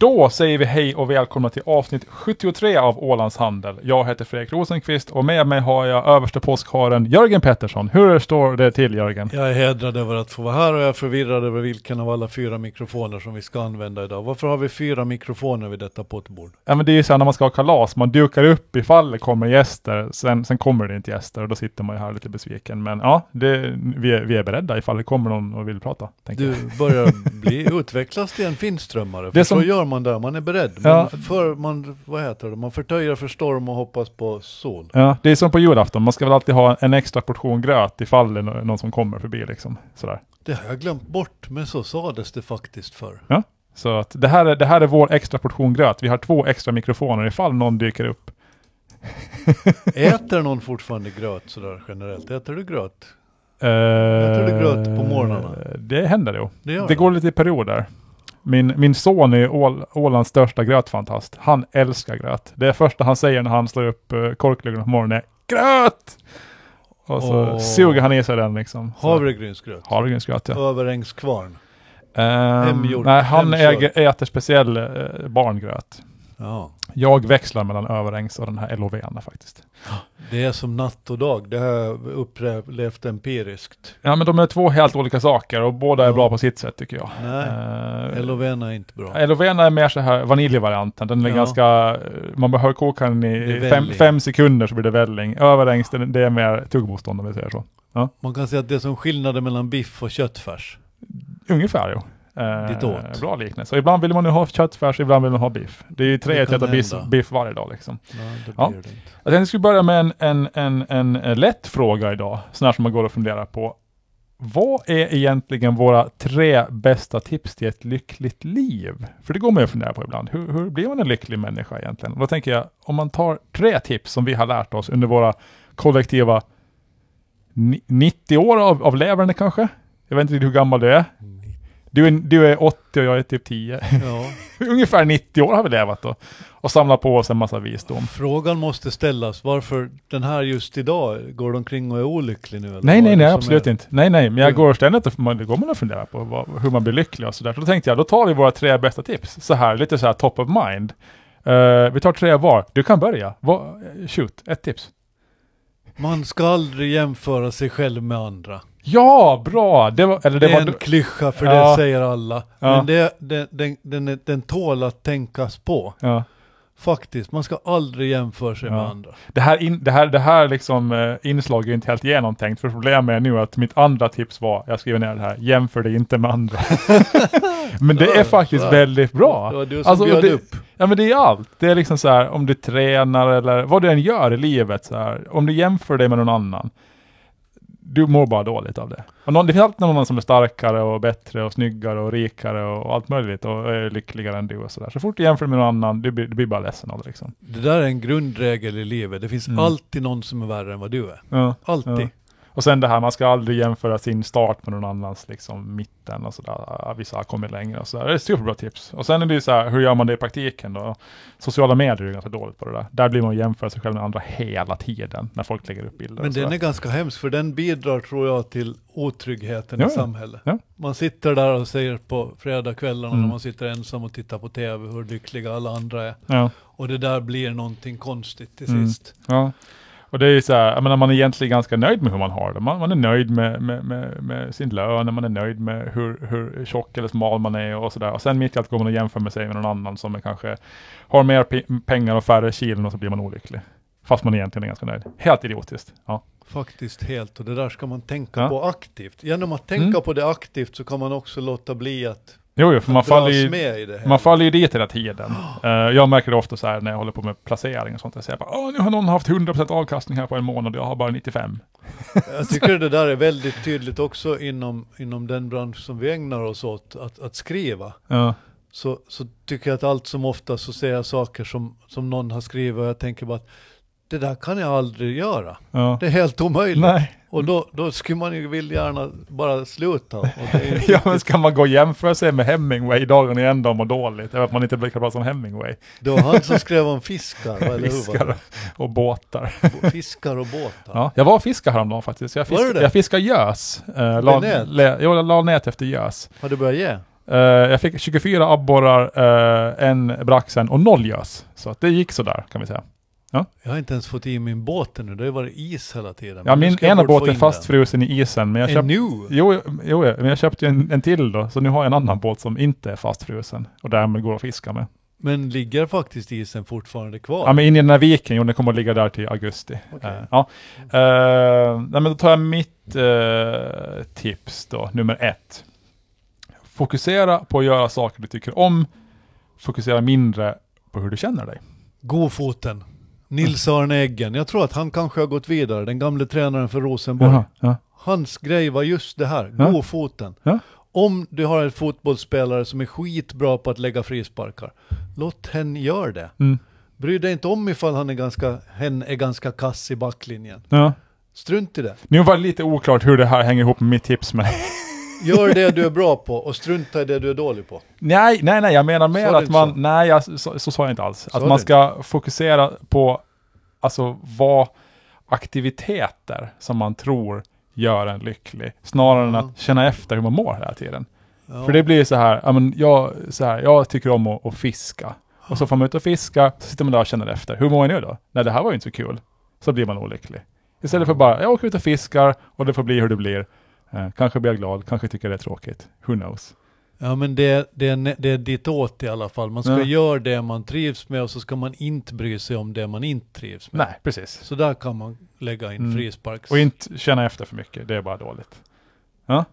door. Då säger vi hej och välkomna till avsnitt 73 av Ålands Handel. Jag heter Fredrik Rosenqvist och med mig har jag överste påskharen Jörgen Pettersson. Hur står det till Jörgen? Jag är hedrad över att få vara här och jag är förvirrad över vilken av alla fyra mikrofoner som vi ska använda idag. Varför har vi fyra mikrofoner vid detta pottbord? Ja men det är ju så här när man ska ha kalas, man dukar upp ifall det kommer gäster, sen, sen kommer det inte gäster och då sitter man ju här lite besviken. Men ja, det, vi, är, vi är beredda ifall det kommer någon och vill prata. Du jag. börjar bli utvecklas till en finströmmare. För Det som- så gör man där, man är beredd. Man, Ja. för, man, vad heter det? man förtöjer för storm och hoppas på sol. Ja, det är som på julafton, man ska väl alltid ha en extra portion gröt ifall det är nå- någon som kommer förbi liksom. Sådär. Det har jag glömt bort, men så sades det faktiskt förr. Så att det här, är, det här är vår extra portion gröt. Vi har två extra mikrofoner ifall någon dyker upp. Äter någon fortfarande gröt sådär generellt? Äter du gröt? Äter du gröt på morgnarna? Det händer jo. Det gör Det går lite i perioder. Min, min son är Ål, Ålands största grötfantast. Han älskar gröt. Det första han säger när han slår upp uh, korkluggen på morgonen är gröt! Och så Åh. suger han i sig den liksom. Havregrynsgröt? Havregrynsgröt ja. Överängskvarn? Ehm, Hemgjort, nej, han äger, äter speciell uh, barngröt. Ja. Jag växlar mellan överängs och den här Elovena faktiskt. Det är som natt och dag, det har jag upplevt empiriskt. Ja men de är två helt olika saker och båda är Ja. bra på sitt sätt tycker jag. Nej, Uh, Elovena är inte bra. Elovena är mer så här vaniljvarianten. Den är Ja. ganska, eh, man behöver koka den i fem, fem sekunder så blir det välling. Överängs, det, är mer tuggmotstånd om vi säger så. Man kan säga att det är som skillnaden mellan biff och köttfärs. Ungefär jo. Eh, bra liknelse. Och ibland vill man ju ha köttfärs, ibland vill man ha biff. Det är ju tre kan äta biff, varje dag liksom. Ja. inte. Jag tänkte jag skulle börja med en, en, en, en, en lätt fråga idag, sån här som man går och funderar på. Vad är egentligen våra tre bästa tips till ett lyckligt liv? För det går man ju att fundera på ibland. Hur, hur blir man en lycklig människa egentligen? Och då tänker jag, om man tar tre tips som vi har lärt oss under våra kollektiva ni- 90 år av, av leverne kanske? Jag vet inte hur gammal du är. Du är, du är 80 och jag är typ 10. Ja. Ungefär 90 år har vi levat då. Och samlat på oss en massa visdom. Frågan måste ställas, varför den här just idag, går de omkring och är olycklig nu? eller Nej, nej, nej, absolut är? inte. Nej, nej, men jag går ständigt och man, går man och funderar på vad, hur man blir lycklig och sådär. Så då tänkte jag, då tar vi våra tre bästa tips. Så här, lite så här top of mind. Eh, vi tar tre var. Du kan börja. Va, shoot, ett tips. Man ska aldrig jämföra sig själv med andra. Ja, bra! Det var, eller Det, det, är var, en klyscha, för Ja. det säger alla. Ja. Men det, det, den, den, den tål att tänkas på. ja. Faktiskt, man ska aldrig jämföra sig Ja. med andra. Det här, in, det här, det här liksom, eh, inslag är inte helt genomtänkt. För problemet är nu att mitt andra tips var, jag skriver ner det här, jämför dig inte med andra. men det är Ja, faktiskt här. väldigt bra. Det var du som Alltså, bjöd det- upp. Ja men det är allt. Det är liksom så här om du tränar eller vad du än gör i livet så här. Om du jämför dig med någon annan. Du mår bara dåligt av det. Och någon, det finns alltid någon som är starkare och bättre och snyggare och rikare och allt möjligt och är lyckligare än du och sådär. Så fort du jämför med någon annan, du blir, du blir bara ledsen av det liksom. Det där är en grundregel i livet. Det finns Mm. alltid någon som är värre än vad du är. Ja. Alltid. Ja. Och sen det här, man ska aldrig jämföra sin start med någon annans liksom mitten och sådär. Vissa har kommit längre och sådär. Det är ett superbra tips. Och sen är det ju så här, hur gör man det i praktiken då? Sociala medier är ganska dåligt på det där. Där blir man jämföra sig själv med andra hela tiden när folk lägger upp bilder. Men den är ganska hemsk för den bidrar tror jag till otryggheten Ja, i samhället. Ja. Man sitter där och säger på fredagskvällarna Mm. när man sitter ensam och tittar på tv hur lyckliga alla andra är. Ja, Och det där blir någonting konstigt till Mm. sist. ja. Och det är ju så här, jag menar, man är egentligen ganska nöjd med hur man har det. Man, man är nöjd med, med, med, med sin lön, man är nöjd med hur, hur tjock eller smal man är och sådär. Och sen mitt i allt går man och jämför med sig med någon annan som är kanske har mer pe- pengar och färre kilon och så blir man olycklig. Fast man egentligen är ganska nöjd. Helt idiotiskt. Ja. Faktiskt helt. Och det där ska man tänka Ja. på aktivt. Genom att tänka Mm. på det aktivt så kan man också låta bli att, Jo, jo, för man faller ju med i det här. Man faller ju dit hela tiden. Eh, jag märker det ofta så här när jag håller på med placering och sånt. Jag säger bara, Åh, nu har någon haft 100% avkastning här på en månad och jag har bara 95. Jag tycker det där är väldigt tydligt också inom, inom den bransch som vi ägnar oss åt, att, att skriva. Ja, så, så tycker jag att allt som ofta så ser jag saker som, som någon har skrivit och jag tänker bara att det där kan jag aldrig göra. ja. Det är helt omöjligt. Nej, Och då, då skulle man ju vilja gärna bara sluta. Och det ja, men ska man gå och jämföra sig med Hemingway dagen i ända och må dåligt? Eller att man inte blir lika bra som Hemingway. det var han som skrev om fiskar, eller hur? var Fiskar och båtar. Fiskar och båtar. Ja, jag var och fiskade häromdagen faktiskt. Jag, Var fisk, det? jag fiskade gös. Uh, la, nät? jo, jag la nät efter gös. Har du börjat ge? Eh, jag fick 24 abborrar, eh, en braxen och noll gös. Så det gick sådär kan vi säga. Jag har inte ens fått i min båt ännu, det har ju varit is hela tiden. Ja, min ena båt är fastfrusen i isen, men jag. En nu? Jo, jo, men jag köpte ju en, en till då, så nu har jag en annan båt som inte är fastfrusen och därmed går att fiska med. Men ligger faktiskt isen fortfarande kvar? Ja, men in i den här viken, jo, den kommer att ligga där till augusti. Okej. Eh, ja. Eh, nej, men då tar jag mitt eh, tips då, nummer ett. Fokusera på att göra saker du tycker om. Fokusera mindre på hur du känner dig. Godfoten. Nils Arne Eggen. Jag tror att han kanske har gått vidare, den gamle tränaren för Rosenborg. Jaha, ja. Hans grej var just det här, Ja. godfoten. Ja. Om du har en fotbollsspelare som är skitbra på att lägga frisparkar, låt hen göra det. Mm. Bry dig inte om ifall han är ganska, hen är ganska kass i backlinjen. ja. Strunt i det. Nu var det lite oklart hur det här hänger ihop med mitt tips, men Gör det du är bra på och strunta i det du är dålig på. nej, nej, nej, jag menar mer att man, så? nej, jag, så, så sa jag inte alls. Sa att man ska fokusera på, alltså vad aktiviteter som man tror gör en lycklig, snarare än Ja. att känna efter hur man mår hela tiden. Ja. För det blir så här, ja, men jag, så här, jag tycker om att, att fiska. Och så får man ut och fiska, så sitter man där och känner efter. Hur mår jag nu då? Nej, det här var ju inte så kul. Så blir man olycklig. Istället för bara, jag åker ut och fiskar och det får bli hur det blir. Eh, kanske blir jag glad, kanske tycker det är tråkigt. Who knows? Ja men det, det, är det är ditåt i alla fall. Man ska Ja. göra det man trivs med och så ska man inte bry sig om det man inte trivs med. Nej, precis. Så där kan man lägga in Mm. frisparks... Och inte känna efter för mycket, det är bara dåligt. Ja?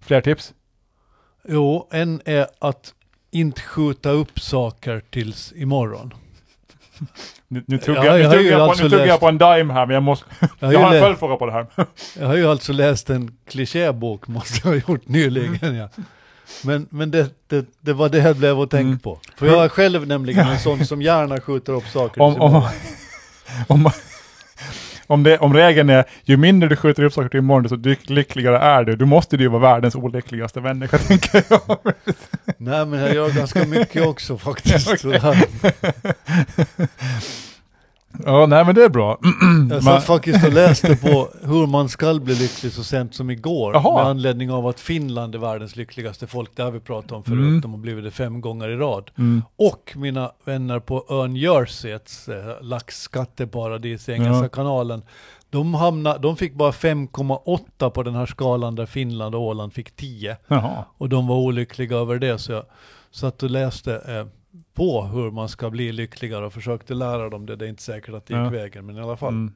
Fler tips? Jo, en är att inte skjuta upp saker tills imorgon. Nu, nu tuggar, Ja, jag, på, alltså jag en dime här, men jag måste... Jag har, Jag har en följdfråga på det här. jag har ju alltså läst en klichébok, måste jag ha gjort nyligen. Ja. Men, men det, det, det var det jag blev att tänka Mm. på. För jag är själv nämligen en sån som gärna skjuter upp saker om, om, om, om, det, om regeln är ju mindre du skjuter upp saker till imorgon desto lyck- lyckligare är du. Du måste ju vara världens olyckligaste människa tänker jag. Nej men jag gör ganska mycket också faktiskt. Ja, nej men det är bra. Jag satt faktiskt och läste på hur man ska bli lycklig så sent som igår. Jaha. Med anledning av att Finland är världens lyckligaste folk. Det har vi pratat om förut. Mm. De har blivit det fem gånger i rad. Mm. Och mina vänner på ön Jersey, ett eh, laxskatteparadis i Engelska Ja. kanalen. De, hamnade, de fick bara 5,8 på den här skalan där Finland och Åland fick 10. Jaha. Och de var olyckliga över det. Så jag satt och läste eh, på hur man ska bli lyckligare och försökte lära dem det. Det är inte säkert att det gick Ja. vägen, men i alla fall. Mm.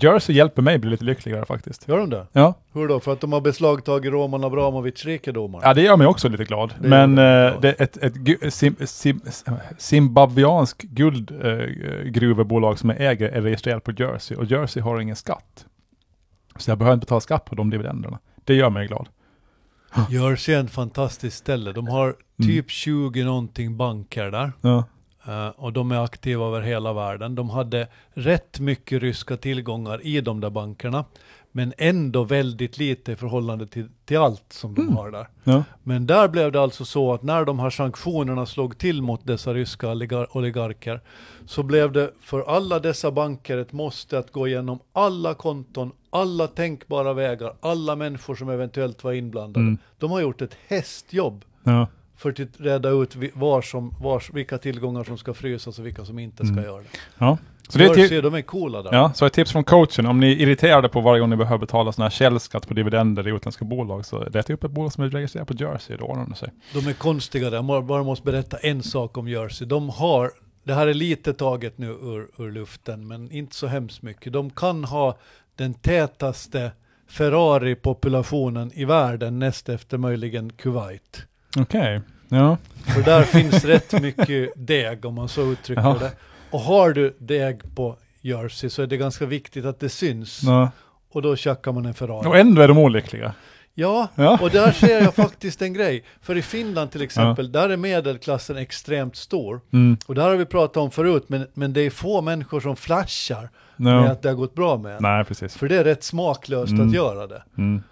Jersey hjälper mig bli lite lyckligare faktiskt. Gör de det? Ja. Hur då? För att de har beslagtagit Roman Abramovic rikedomar? ja, det gör mig också lite glad. Det Men eh, det är ett, ett gu- sim, sim, zimbabwiansk guldgruvebolag som jag äger är registrerat på Jersey och Jersey har ingen skatt. Så jag behöver inte betala skatt på de dividenderna. Det gör mig glad. Jersey är ett fantastiskt ställe. De har typ 20 någonting banker där. Ja. Eh, och de är aktiva över hela världen. De hade rätt mycket ryska tillgångar i de där bankerna. Men ändå väldigt lite i förhållande till, till allt som de Mm. har där. Ja. Men där blev det alltså så att när de här sanktionerna slog till mot dessa ryska oligar- oligarker så blev det för alla dessa banker ett måste att gå igenom alla konton, alla tänkbara vägar, alla människor som eventuellt var inblandade. Mm. De har gjort ett hästjobb Ja. För att reda ut var som, var, vilka tillgångar som ska frysas och vilka som inte ska Mm. göra det. ja. Så det är de är coola där. ja, så ett tips från coachen. Om ni är irriterade på varje gång ni behöver betala sån här källskatt på dividender i utländska bolag så leta upp ett bolag som är registrerat på Jersey, då ordnar det sig. De är konstiga där. Jag bara måste berätta en sak om Jersey. De har, det här är lite taget nu ur, ur luften, men inte så hemskt mycket. De kan ha den tätaste Ferrari-populationen i världen näst efter möjligen Kuwait. Okej. Ja. För där finns rätt mycket deg om man så uttrycker Jaha. det. Och har du deg på Jersey så är det ganska viktigt att det syns. ja. Och då tjackar man en Ferrari. Och ändå är de olyckliga. Ja, Ja. och där ser jag faktiskt en grej. För i Finland till exempel, där är medelklassen extremt stor. Mm. Och det här har vi pratat om förut, men, men det är få människor som flashar med Ja. att det har gått bra med en. Nej, precis. För det är rätt smaklöst Mm. att göra det. Mm.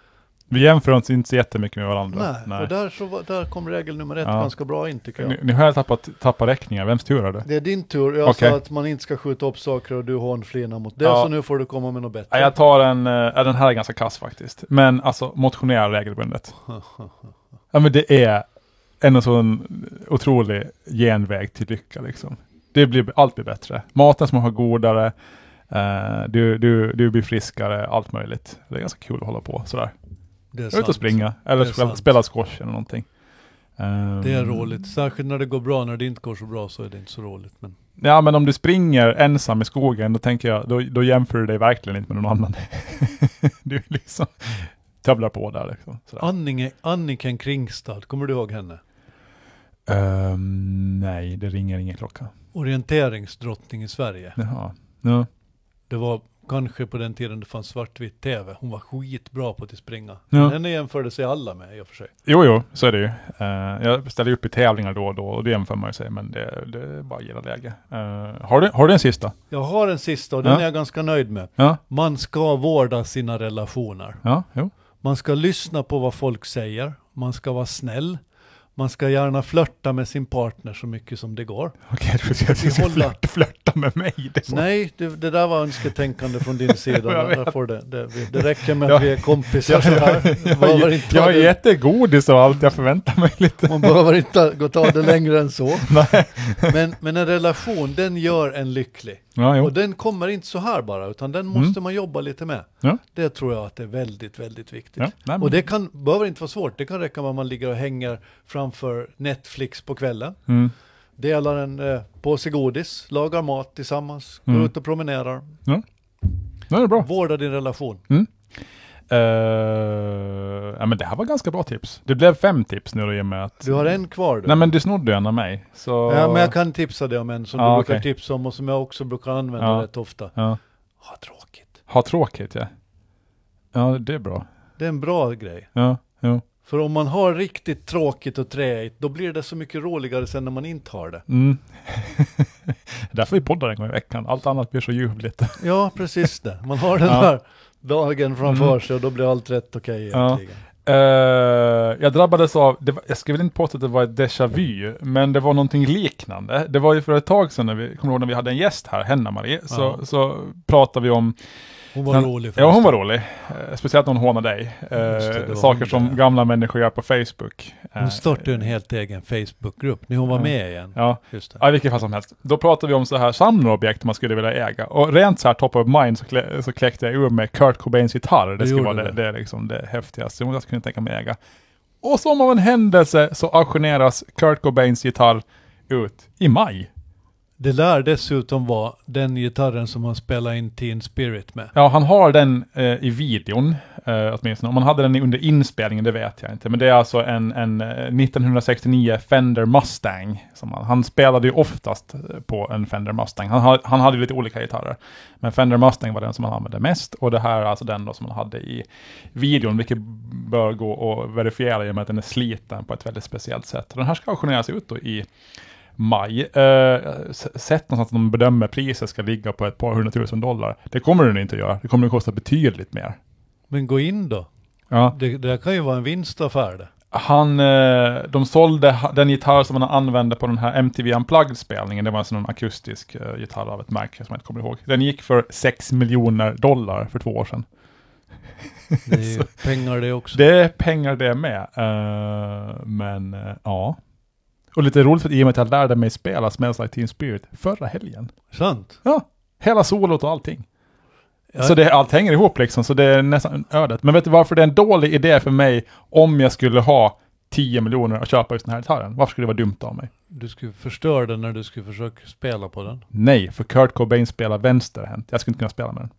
Vi jämför oss inte så jättemycket med varandra. Nej, och där, så, där kom regel nummer ett Ja. ganska bra in tycker jag. Ni, ni har tappat, tappat räkningar. Vems tur är det? Det är din tur, jag Okej. sa att man inte ska skjuta upp saker och du hånflinar mot det, Ja. så nu får du komma med något bättre. Ja, jag tar en, ja, den här är ganska kass faktiskt. Men alltså motionera regelbundet. Ja men det är en sån otrolig genväg till lycka liksom. Det blir, allt blir bättre. Maten smakar godare, eh, du, du, du blir friskare, allt möjligt. Det är ganska kul att hålla på sådär. Det är Ut och sant. springa, eller spela, sant. spela squash eller någonting. Ehm, Det är roligt. Särskilt när det går bra. När det inte går så bra så är det inte så roligt. Men Ja men om du springer ensam i skogen, då tänker jag, då, då jämför du dig verkligen inte med någon annan. du liksom tövlar på där liksom. Sådär. Anninge, Anniken Kringstad, kommer du ihåg henne? Ehm, nej, det ringer ingen klocka. Orienteringsdrottning i Sverige. Jaha. Ja. Det var kanske på den tiden det fanns svartvitt tv. Hon var skitbra på att springa. Ja. Henne jämförde sig alla med i och för sig. Jo, jo, så är det ju. Eh, jag ställer upp i tävlingar då och då och det jämför man sig, men det, det är bara gilla läge. Eh, har, du, har du en sista? Jag har en sista och den Ja. är jag ganska nöjd med. Ja, Man ska vårda sina relationer. ja, jo. Man ska lyssna på vad folk säger. Man ska vara snäll. Man ska gärna flörta med sin partner så mycket som det går. Okej, du ska, du ska hålla- flörta, med mig. Det var- Nej, det, det där var önsketänkande från din sida. Jag Där, får det, det, det räcker med att vi är kompisar Jag, så här. jag, jag, jag, jag har det- gett godis och allt, jag förväntar mig lite. Man behöver inte gå ta det längre än så. Nej. Men, men en relation, den gör en lycklig. Ja, jo. Och den kommer inte så här bara, utan den måste man jobba lite med. Ja. Det tror jag att det är väldigt, väldigt viktigt. Ja, nej, Och det kan, behöver inte vara svårt, det kan räcka med att man ligger och hänger framför Netflix på kvällen, Mm. delar en eh, påse godis, lagar mat tillsammans, går Mm. ut och promenerar. Det är bra. Vårda din relation. Uh, ja, men det här var ganska bra tips. Det blev fem tips nu då i och med att... Du har en kvar du. Nej men du snodde en av mig. Så... Ja, men jag kan tipsa dig om en som Ja, du brukar okej. tipsa om och som jag också brukar använda Ja. rätt ofta. Ja. Ha tråkigt. Ha tråkigt ja. Ja, det är bra. Det är en bra grej. Ja, jo. För om man har riktigt tråkigt och träigt, då blir det så mycket roligare sen när man inte har det. Mm. Därför vi poddar en gång i veckan. Allt annat blir så ljuvligt. Ja, precis det. Man har den Ja. här dagen framför Mm. sig och då blir allt rätt okej Ja. egentligen. Eh, jag drabbades av, var, jag skulle inte påstå att det var ett déjà vu, men det var någonting liknande. Det var ju för ett tag sedan, när vi, kommer ihåg när vi hade en gäst här, Henna-Marie, så, Ja. så pratade vi om Hon var Men- rolig Ja, hon var rolig. Eh, speciellt när hon hånade dig. Eh, det, saker som där. gamla människor gör på Facebook. Eh, Hon startade en helt egen Facebookgrupp när hon var med igen. Ja, Just det. ja, i vilket fall som helst. Då pratade vi om så här samlarobjekt man skulle vilja äga. Och rent så här top of mind så, klä, så kläckte jag ur med Kurt Cobains gitarr. Det skulle vara det, det. liksom det häftigaste jag skulle tänka mig äga. Och som av en händelse så auktioneras Kurt Cobains gitarr ut i maj. Det lär dessutom vara den gitarren som han spelade in Teen Spirit med. Ja, han har den eh, i videon, eh, åtminstone. Om han hade den under inspelningen, det vet jag inte. Men det är alltså en, en eh, 1969 Fender Mustang. Som han, han spelade ju oftast eh, på en Fender Mustang. Han, ha, han hade ju lite olika gitarrer. Men Fender Mustang var den som han använde mest. Och det här är alltså den då som han hade i videon, vilket bör gå att verifiera i och med att den är sliten på ett väldigt speciellt sätt. Den här ska auktioneras ut då i maj. Eh, sett någonstans att de bedömer priset ska ligga på ett par hundratusen dollar. Det kommer den inte att göra. Det kommer att kosta betydligt mer. Men gå in då. Ja. Det, det kan ju vara en vinstaffär det. Han, eh, de sålde den gitarr som han använde på den här MTV Unplugged-spelningen. Det var alltså en akustisk eh, gitarr av ett märke som jag inte kommer ihåg. Den gick för 6 miljoner dollar för två år sedan. Det är pengar det också. Det är pengar det med. Eh, men ja. Och lite roligt för i och med att jag lärde mig spela Smells Like Teen Spirit förra helgen. Sant. Ja, hela solot och allting. Ja. Så det, allt hänger ihop liksom, så det är nästan ödet. Men vet du varför det är en dålig idé för mig om jag skulle ha 10 miljoner att köpa just den här gitarren? Varför skulle det vara dumt av mig? Du skulle förstöra den när du skulle försöka spela på den. Nej, för Kurt Cobain spelar vänsterhänt. Jag skulle inte kunna spela med den.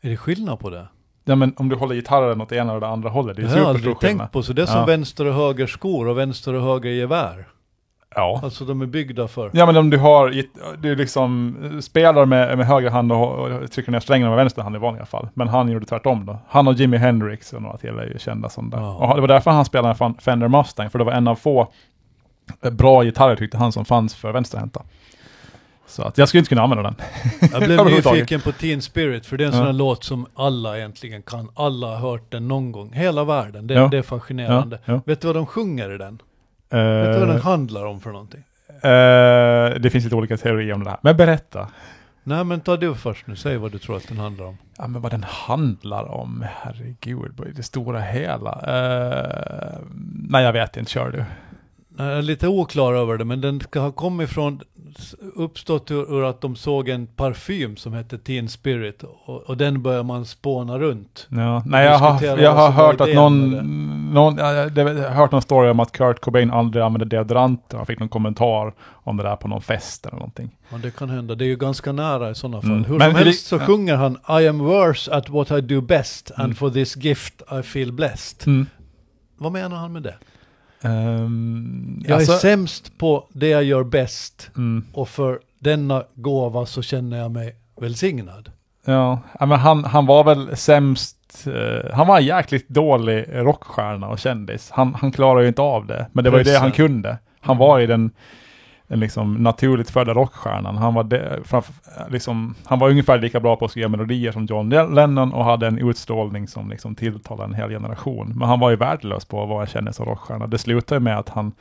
Är det skillnad på det? Ja men om du håller gitarren åt det ena eller det andra hållet, det är Det har jag superstor aldrig skillnad. tänkt på. Så det är som Ja. vänster och höger skor och vänster och höger gevär. Ja. Alltså de är byggda för. Ja men om du har, du liksom spelar med, med höger hand och, och trycker ner strängarna med vänster hand i vanliga fall. Men han gjorde tvärtom då. Han och Jimi Hendrix och några till är ju kända som där. Ja. Och det var därför han spelade en Fender Mustang, för det var en av få eh, bra gitarrer tyckte han som fanns för vänsterhänta. Så att jag skulle inte kunna använda den. Jag blev nyfiken på Teen Spirit, för det är en Ja. sån här låt som alla egentligen kan. Alla har hört den någon gång. Hela världen. Det, Ja. det är fascinerande. Ja, ja. Vet du vad de sjunger i den? Vet du vad den handlar om för någonting? eh, det finns lite olika teorier om det här. Men berätta. Nej men ta du först nu, säg vad du tror att den handlar om. Ja, men vad den handlar om, herregud, det stora hela? Uh, nej, jag vet inte, kör du. Jag är lite oklar över det, men den ska ha kommit från, uppstått ur, att de såg en parfym som hette Teen Spirit och, och den börjar man spåna runt. Ja, nej, jag har, jag har hört att någon, någon jag, jag har hört någon story om att Kurt Cobain aldrig använde deodorant. Han fick någon kommentar om det där på någon fest eller någonting. Ja, det kan hända. Det är ju ganska nära i sådana fall. Mm. Hur men som helst så sjunger han I am worse at what I do best and mm. for this gift I feel blessed. Mm. Vad menar han med det? Um, jag alltså, är sämst på det jag gör bäst mm. och för denna gåva så känner jag mig välsignad. Ja, men han, han var väl sämst, uh, han var en jäkligt dålig rockstjärna och kändis. Han, han klarade ju inte av det, men det Pressen. var ju det han kunde. Han var i den den liksom naturligt födda rockstjärnan. Han var, de, framför, liksom, han var ungefär lika bra på att skriva melodier som John Lennon och hade en utstrålning som liksom tilltalade en hel generation. Men han var ju värdelös på vad jag känner som rockstjärna. Det slutade med att han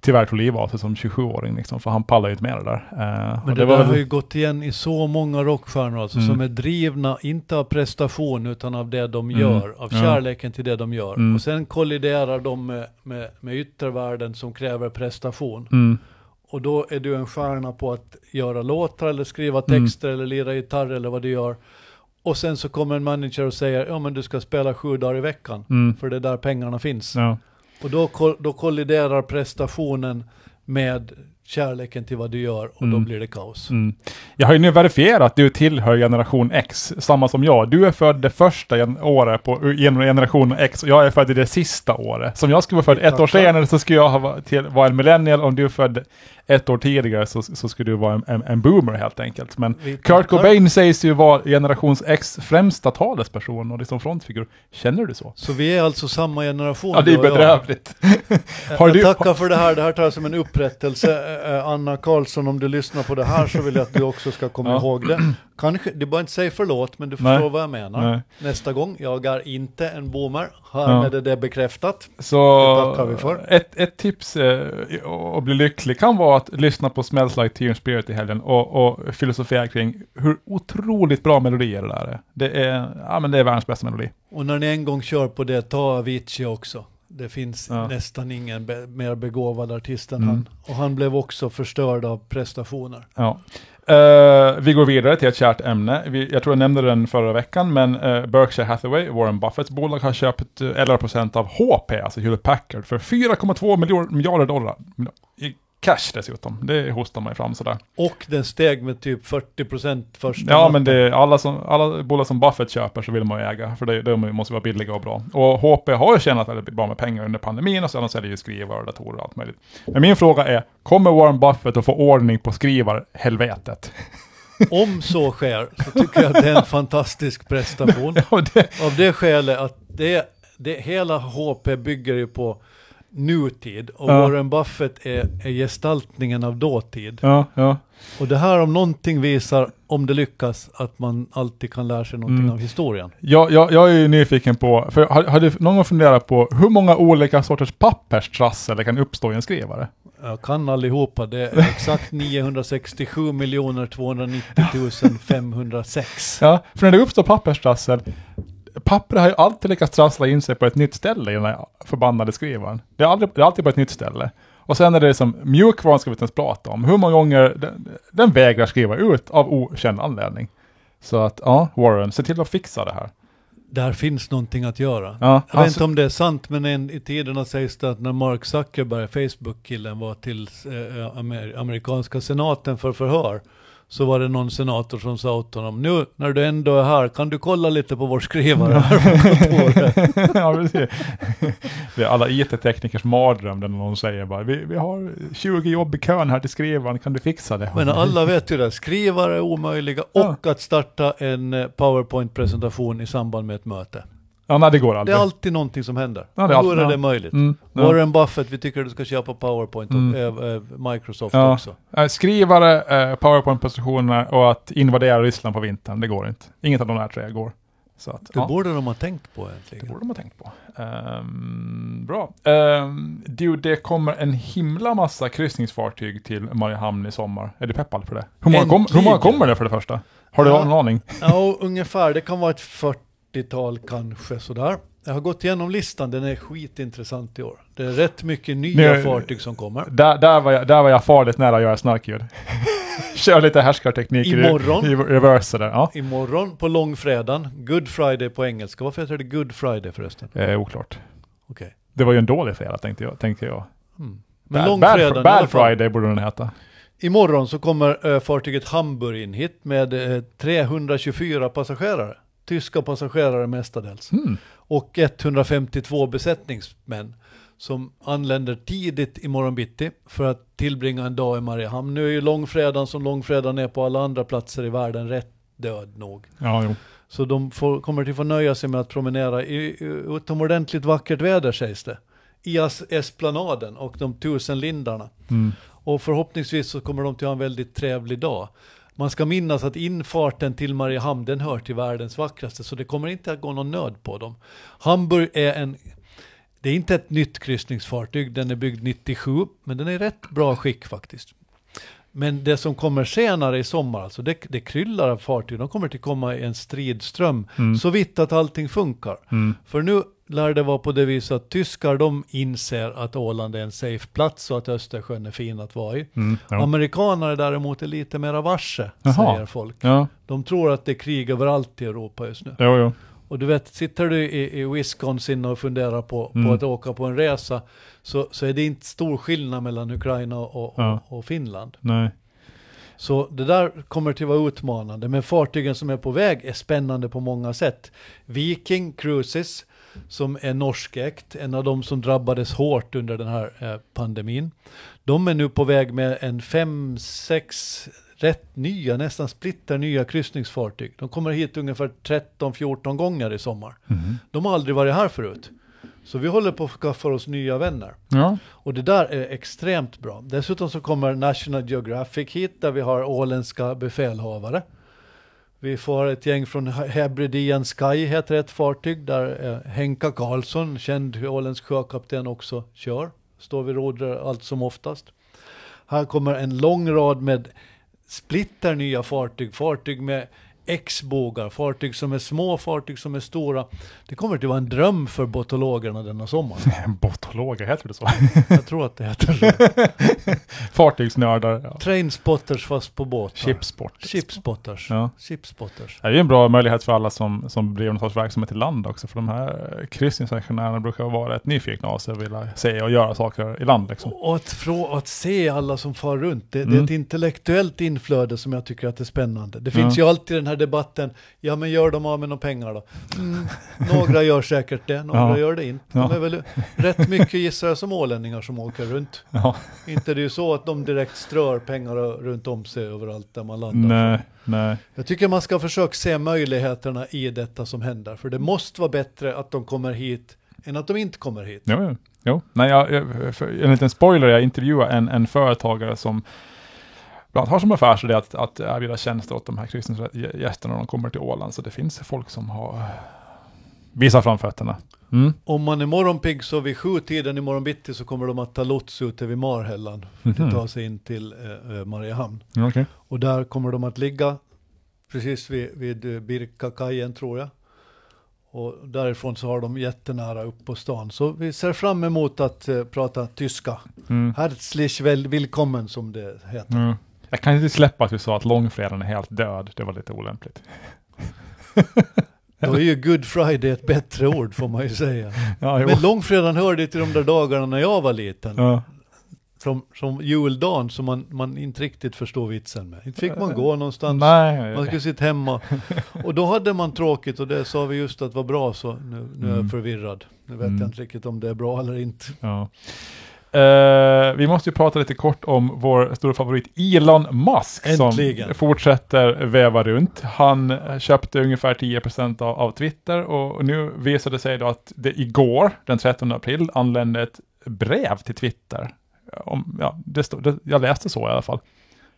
tyvärr tog livet av sig som 27-åring liksom, för han pallade ju inte med det där. Uh, Men det, det där väl... har ju gått igen i så många rockstjärnor alltså, mm. som är drivna, inte av prestation, utan av det de mm. gör, av kärleken till det de gör. Mm. Och sen kolliderar de med, med, med yttervärlden som kräver prestation. Och då är du en stjärna på att göra låtar eller skriva mm. texter mm. eller lira gitarr eller vad du gör. Och sen så kommer en manager och säger, ja men du ska spela sju dagar i veckan, mm. för det är där pengarna finns. Ja. Och då, då kolliderar prestationen med kärleken till vad du gör och mm. då blir det kaos. Mm. Jag har ju nu verifierat att du tillhör generation X, samma som jag. Du är född det första året på generation X och jag är född i det sista året. Som jag skulle vara född ett år senare så skulle jag ha till, vara en millennial om du är född ett år tidigare så, så skulle du vara en, en, en boomer helt enkelt. Men Kurt Cobain sägs ju vara generations X främsta talesperson och liksom frontfigur. Känner du så? Så vi är alltså samma generation? Ja, det är bedrövligt. har du, jag tackar för det här, det här tar jag som en upprättelse. Eh, Anna Karlsson, om du lyssnar på det här så vill jag att du också ska komma ja. ihåg det. Kanske, du behöver inte säga förlåt, men du förstår Nej. vad jag menar. Nej. Nästa gång, jag är inte en boomer. Härmed ja. är det bekräftat. Så det tackar vi för. Ett, ett tips eh, att bli lycklig kan vara att lyssna på Smells Like Teen Spirit i helgen och, och filosofera kring hur otroligt bra melodier det där är. Det är, ja, men det är världens bästa melodi. Och när ni en gång kör på det, ta Avicii också. Det finns ja. nästan ingen be mer begåvad artist än mm. han. Och han blev också förstörd av prestationer. Ja. Uh, vi går vidare till ett kärt ämne. Vi, jag tror jag nämnde den förra veckan, men uh, Berkshire Hathaway, Warren Buffetts bolag, har köpt 11% av HP, alltså Hewlett Packard, för 4,2 miljarder dollar cash dessutom. Det hostar man ju fram sådär. Och den steg med typ 40% första Ja, men det är alla, som, alla bolag som Buffett köper så vill man ju äga, för det, det måste vara billiga och bra. Och HP har ju tjänat väldigt bra med pengar under pandemin och sen säljer ju skrivare, datorer och allt möjligt. Men min fråga är, kommer Warren Buffett att få ordning på skrivarhelvetet? Om så sker så tycker jag att det är en fantastisk prestation. Ja, det... Av det skälet att det, det, hela HP bygger ju på nutid och ja. Warren Buffett är, är gestaltningen av dåtid. Ja, ja. Och det här om någonting visar, om det lyckas, att man alltid kan lära sig någonting mm. av historien. Ja, jag, jag är ju nyfiken på, för har, har du någon gång funderat på hur många olika sorters papperstrassel det kan uppstå i en skrivare? Jag kan allihopa, det är exakt 967 290 506. Ja, för när det uppstår papperstrassel, pappret har ju alltid lyckats trassla in sig på ett nytt ställe i den här förbannade skrivaren. Det är, aldrig, det är alltid på ett nytt ställe. Och sen är det som mjukvaran ska vi inte ens prata om. Hur många gånger den, den vägrar skriva ut av okänd anledning. Så att, ja, Warren, se till att fixa det här. Där finns någonting att göra. Ja, jag vet inte om det är sant, men en, i tiderna sägs det att när Mark Zuckerberg, Facebook-killen, var till eh, amerikanska senaten för förhör, så var det någon senator som sa åt honom, nu när du ändå är här, kan du kolla lite på vår skrivare här på ja, precis. Det är alla IT-teknikers mardröm när någon säger bara, vi, vi har 20 jobb i kön här till skrivaren, kan du fixa det? Men alla vet ju det, skrivare är omöjliga och ja. att starta en eh, PowerPoint-presentation i samband med ett möte. Ja, nej, det går aldrig. Det är alltid någonting som händer. Ja, det är alltid, är det ja. möjligt. Mm, ja. Warren Buffett, vi tycker att du ska köpa PowerPoint och mm. äh, Microsoft ja. också. Skrivare, äh, PowerPoint-presentationer och att invadera Ryssland på vintern, det går inte. Inget av de här tre går. Så att, Det borde de ha tänkt på det egentligen. borde de ha tänkt på. Ehm, bra. Um, du, det kommer en himla massa kryssningsfartyg till Mariehamn i sommar. Är du peppad för det? Hur många, kom, hur många kommer det för det första? Har du en aning? Ja, ungefär. Det kan vara ett 40-tal kanske sådär. Jag har gått igenom listan, den är skitintressant i år. Det är rätt mycket nya Nu- fartyg som kommer. Där, där, var jag, där var jag farligt nära att göra snarkljud. Kör lite härskartekniker i- Imorgon. i reverse där. Ja. Imorgon på långfredagen, Good Friday på engelska. Varför heter det Good Friday förresten? Eh, oklart. Okej. Det var ju en dålig fredag tänkte jag. Tänkte jag. Mm. Men Bad, långfredagen bad, i bad. Friday borde den heta. Imorgon så kommer eh, fartyget Hamburg in hit med eh, 324 passagerare. Tyska passagerare mestadels. Mm. Och 152 besättningsmän som anländer tidigt imorgon bitti för att tillbringa en dag i Mariehamn. Nu är ju långfredagen som långfredagen är på alla andra platser i världen rätt död nog. Ja, jo. Så de får, kommer att få nöja sig med att promenera i, utomordentligt vackert väder sägs det. I esplanaden och de tusen lindarna. Mm. Och förhoppningsvis så kommer de till ha en väldigt trevlig dag. Man ska minnas att infarten till Mariehamn den hör till världens vackraste så det kommer inte att gå någon nöd på dem. Hamburg är en det är inte ett nytt kryssningsfartyg, den är byggd 97, men den är i rätt bra skick faktiskt. Men det som kommer senare i sommar, alltså det, det kryllar av fartyg, de kommer till komma i en stridström, Mm. så vitt att allting funkar. Mm. För nu lär det vara på det viset att tyskar de inser att Åland är en safe plats och att Östersjön är fin att vara i. Mm. Ja. Amerikanare däremot är lite mera varse, Jaha. säger folk. ja, De tror att det är krig överallt i Europa just nu. jo, jo. Och du vet, sitter du i, i Wisconsin och funderar på, Mm. på att åka på en resa, så, så är det inte stor skillnad mellan Ukraina och, och, Ja. och Finland. Nej. Så det där kommer till att vara utmanande, men fartygen som är på väg är spännande på många sätt. Viking Cruises, som är norskägt, en av de som drabbades hårt under den här eh, pandemin. De är nu på väg med en fem, sex rätt nya, nästan splitter nya kryssningsfartyg. De kommer hit ungefär 13-14 gånger i sommar. Mhm. De har aldrig varit här förut. Så vi håller på att skaffa oss nya vänner. Ja. Och det där är extremt bra. Dessutom så kommer National Geographic hit där vi har åländska befälhavare. Vi får ett gäng från Hebridean Sky heter ett fartyg där eh, Henka Karlsson, känd åländsk sjökapten också kör. Står vid rodret allt som oftast. Här kommer en lång rad med splitter nya fartyg, fartyg med X-bågar, fartyg som är små, fartyg som är stora. Det kommer att vara en dröm för botologerna denna sommar. Botologer, heter det så? Jag tror att det heter så. Fartygsnördar. Ja. Trainspotters fast på båtar. Chipsport. Chipspotters. Ja. Chipspotters. Det är ju en bra möjlighet för alla som, som bedriver någon sorts verksamhet i land också. För de här kryssningsresenärerna brukar vara rätt nyfikna av sig och vilja se och göra saker i land liksom. Och att, frå, att se alla som far runt, det, det är Mm. ett intellektuellt inflöde som jag tycker att är spännande. Det Ja. finns ju alltid den här debatten, ja men gör de av med några pengar då? Mm, några gör säkert det, några Ja. gör det inte. De är väl rätt mycket gissar jag som ålänningar som åker runt. Ja. Inte det är ju så att de direkt strör pengar runt om sig överallt där man landar. Nej, nej. Jag tycker man ska försöka se möjligheterna i detta som händer. För det måste vara bättre att de kommer hit än att de inte kommer hit. Jo, jo. jo. Nej, jag, jag, för, en liten spoiler, jag intervjuade en, en företagare som bland annat har som affärsidé att, att erbjuda tjänster åt de här kryssningsgästerna när de kommer till Åland. Så det finns folk som har visat framfötterna. Mm. Om man är morgonpigg så vid sju tiden i morgon bitti så kommer de att ta lots ute vid Marhällan för att Mhm. ta sig in till eh, eh, Mariehamn. Okej. Och där kommer de att ligga precis vid, vid eh, Birkakajen tror jag. Och därifrån så har de jättenära upp på stan. Så vi ser fram emot att eh, prata tyska. Mm. Herzlich willkommen som det heter. Jag kan inte släppa att du sa att långfredagen är helt död. Det var lite olämpligt. Då är ju Good Friday ett bättre ord får man ju säga. Ja. Men långfredagen hörde till de där dagarna när jag var liten. Ja. Som, som juldagen som man, man inte riktigt förstod vitsen med. Inte fick man gå någonstans. Nej. Man skulle sitta hemma. Och då hade man tråkigt och det sa vi just att var bra så nu, nu är jag Mm. förvirrad. Nu vet Mm. jag inte riktigt om det är bra eller inte. Ja. Eh, vi måste ju prata lite kort om vår stora favorit Elon Musk Äntligen. som fortsätter väva runt. Han köpte ungefär 10% av, av Twitter och nu visade det sig då att det igår, den 13 april, anlände ett brev till Twitter. Om, ja, det stod, det, jag läste så i alla fall.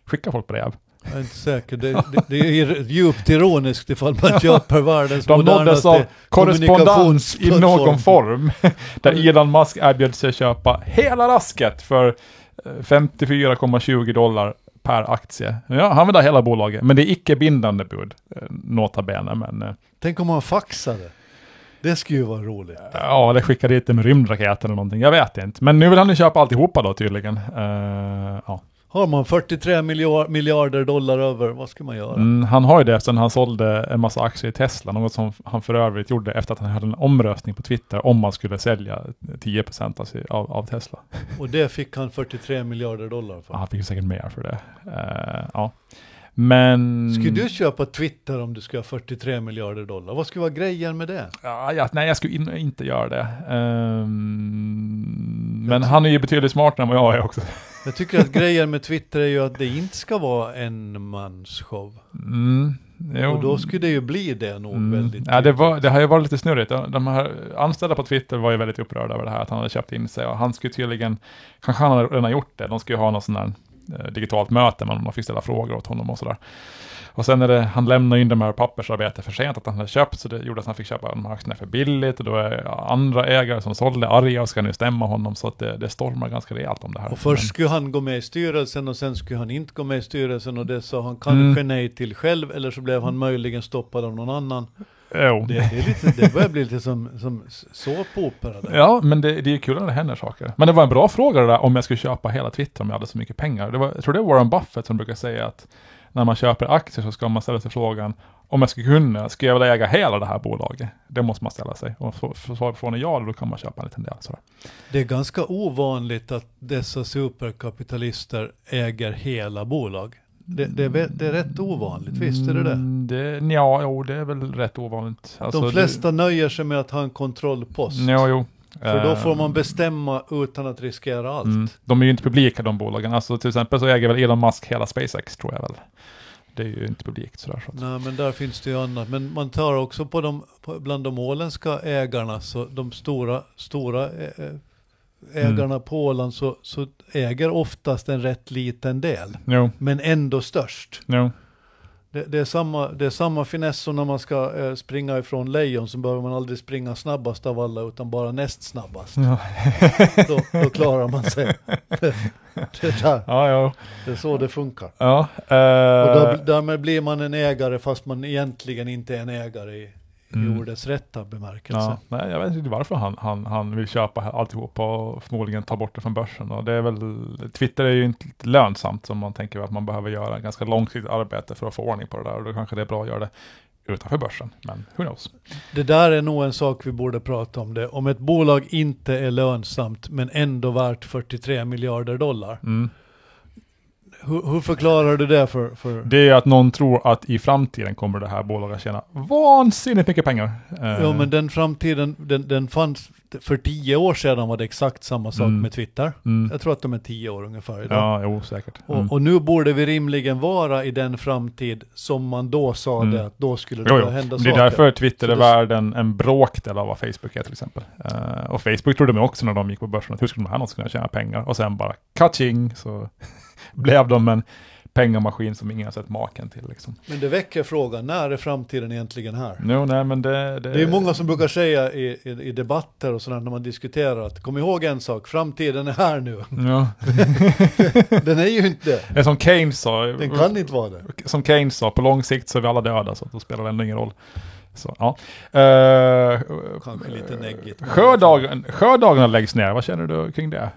Skickar folk brev? Jag är inte säker. Det, det, det är djupt ironiskt ifall man köper världens De nåddes av modernaste korrespondens i någon form. Där Elon Musk erbjöd sig köpa hela rasket för eh, 54,20 dollar per aktie. Ja, han vill ha hela bolaget, men det är icke bindande bud, eh, nota bene, men eh, Tänk om man faxade. Det skulle ju vara roligt. ja, det skickar dit med rymdraket eller någonting, jag vet inte. Men nu vill han ju köpa alltihopa då tydligen. Eh, ja. Har man 43 miljard, miljarder dollar över, vad ska man göra? Mm, han har ju det sen han sålde en massa aktier i Tesla, något som han för övrigt gjorde efter att han hade en omröstning på Twitter om man skulle sälja 10% av, av, av Tesla. Och det fick han 43 miljarder dollar för. Ja, han fick säkert mer för det. Eh, ja. Men... Skulle du köpa Twitter om du skulle ha 43 miljarder dollar? Vad skulle vara grejen med det? Ja, ja, nej, jag skulle in, inte göra det. Ehm, men han är ju betydligt smartare än vad jag är också. Jag tycker att grejen med Twitter är ju att det inte ska vara en mans show. Mm, jo. Och då skulle det ju bli det nog Mm. väldigt Ja, det, var, det har ju varit lite snurrigt. De här anställda på Twitter var ju väldigt upprörda över det här, att han hade köpt in sig. Och han skulle tydligen, kanske han hade redan gjort det, de skulle ju ha något sån här eh, digitalt möte, men man fick ställa frågor åt honom och sådär. Och sen när det, han lämnade in de här pappersarbetet för sent, att han hade köpt, så det gjorde att han fick köpa de här aktierna för billigt. Och då är andra ägare som sålde arga och ska nu stämma honom, så att det, det stormar ganska rejält om det här. Och först skulle han gå med i styrelsen och sen skulle han inte gå med i styrelsen och det sa han kanske Mm. nej till själv eller så blev han möjligen stoppad av någon annan. Jo. Det, det, är lite, det börjar bli lite som, som såpopera. Ja, men det, det är kul när det händer saker. Men det var en bra fråga det där om jag skulle köpa hela Twitter om jag hade så mycket pengar. Det var, jag tror det är Warren Buffett som brukar säga att när man köper aktier så ska man ställa sig frågan om jag skulle kunna, ska jag vilja äga hela det här bolaget? Det måste man ställa sig. Och från är ja, då kan man köpa en liten del. Sådär. Det är ganska ovanligt att dessa superkapitalister äger hela bolag. Det, det, det är rätt ovanligt, visst är det det? Mm, det ja, jo, det är väl rätt ovanligt. Alltså, De flesta nöjer sig med att ha en kontrollpost. Det, jo, jo. För då får Eh, man bestämma utan att riskera allt. Mm, de är ju inte publika de bolagen. Alltså till exempel så äger väl Elon Musk hela SpaceX tror jag väl. Det är ju inte publikt sådär. Så Nej, men där finns det ju annat. Men man tar också på de, på, bland de åländska ägarna, så de stora, stora ä- ä- ägarna Mm. på Åland, så, så äger oftast en rätt liten del. jo, Men ändå störst. jo. Det, det, är, samma, det är samma finess som när man ska eh, springa ifrån lejon, så behöver man aldrig springa snabbast av alla, utan bara näst snabbast. Ja, Då, då klarar man sig. Det, det, där, ja. ja. det är så det funkar. ja Och då, eh, därmed blir man en ägare fast man egentligen inte är en ägare i, i Mm. ordets rätta bemärkelse. ja, nej, jag vet inte varför han, han, han vill köpa alltihop och förmodligen ta bort det från börsen. Och det är väl, Twitter är ju inte lönsamt som man tänker att man behöver göra ganska långsiktigt arbete för att få ordning på det där. Och då kanske det är bra att göra det utanför börsen. Men who knows? Det där är nog en sak vi borde prata om det. Om ett bolag inte är lönsamt men ändå värt 43 miljarder dollar. Mm. Hur, hur förklarar du det för... för Det är att någon tror att i framtiden kommer det här bolaget tjäna vansinnigt mycket pengar. Eh, Ja men den framtiden, den, den fanns, för tio år sedan var det exakt samma sak Mm. med Twitter. mm. Jag tror att de är tio år ungefär idag. Ja, jo, säkert. Mm. Och, och nu borde vi rimligen vara i den framtid som man då sa Mm. det, att då skulle det Jo, jo. hända Det är saker. därför Twitter är det- värd en, en bråkdel av vad Facebook är till exempel. Eh, och Facebook trodde de också när de gick på börsen att hur skulle de här någonsin kunna tjäna pengar? Och sen bara catching så blev de en pengamaskin som ingen har sett maken till. Liksom. Men det väcker frågan, när är framtiden egentligen här? Jo, nej men det... Det, Det är många som brukar säga i, i, i debatter och sådär när man diskuterar att kom ihåg en sak, framtiden är här nu. Ja. Den är ju inte det. Som Keynes sa. Den kan inte vara det. Som Keynes sa, på lång sikt så är vi alla döda så då spelar det ändå ingen roll. Så, ja. Eh, Kanske lite neggigt. Sjödagarna läggs ner, vad känner du kring det?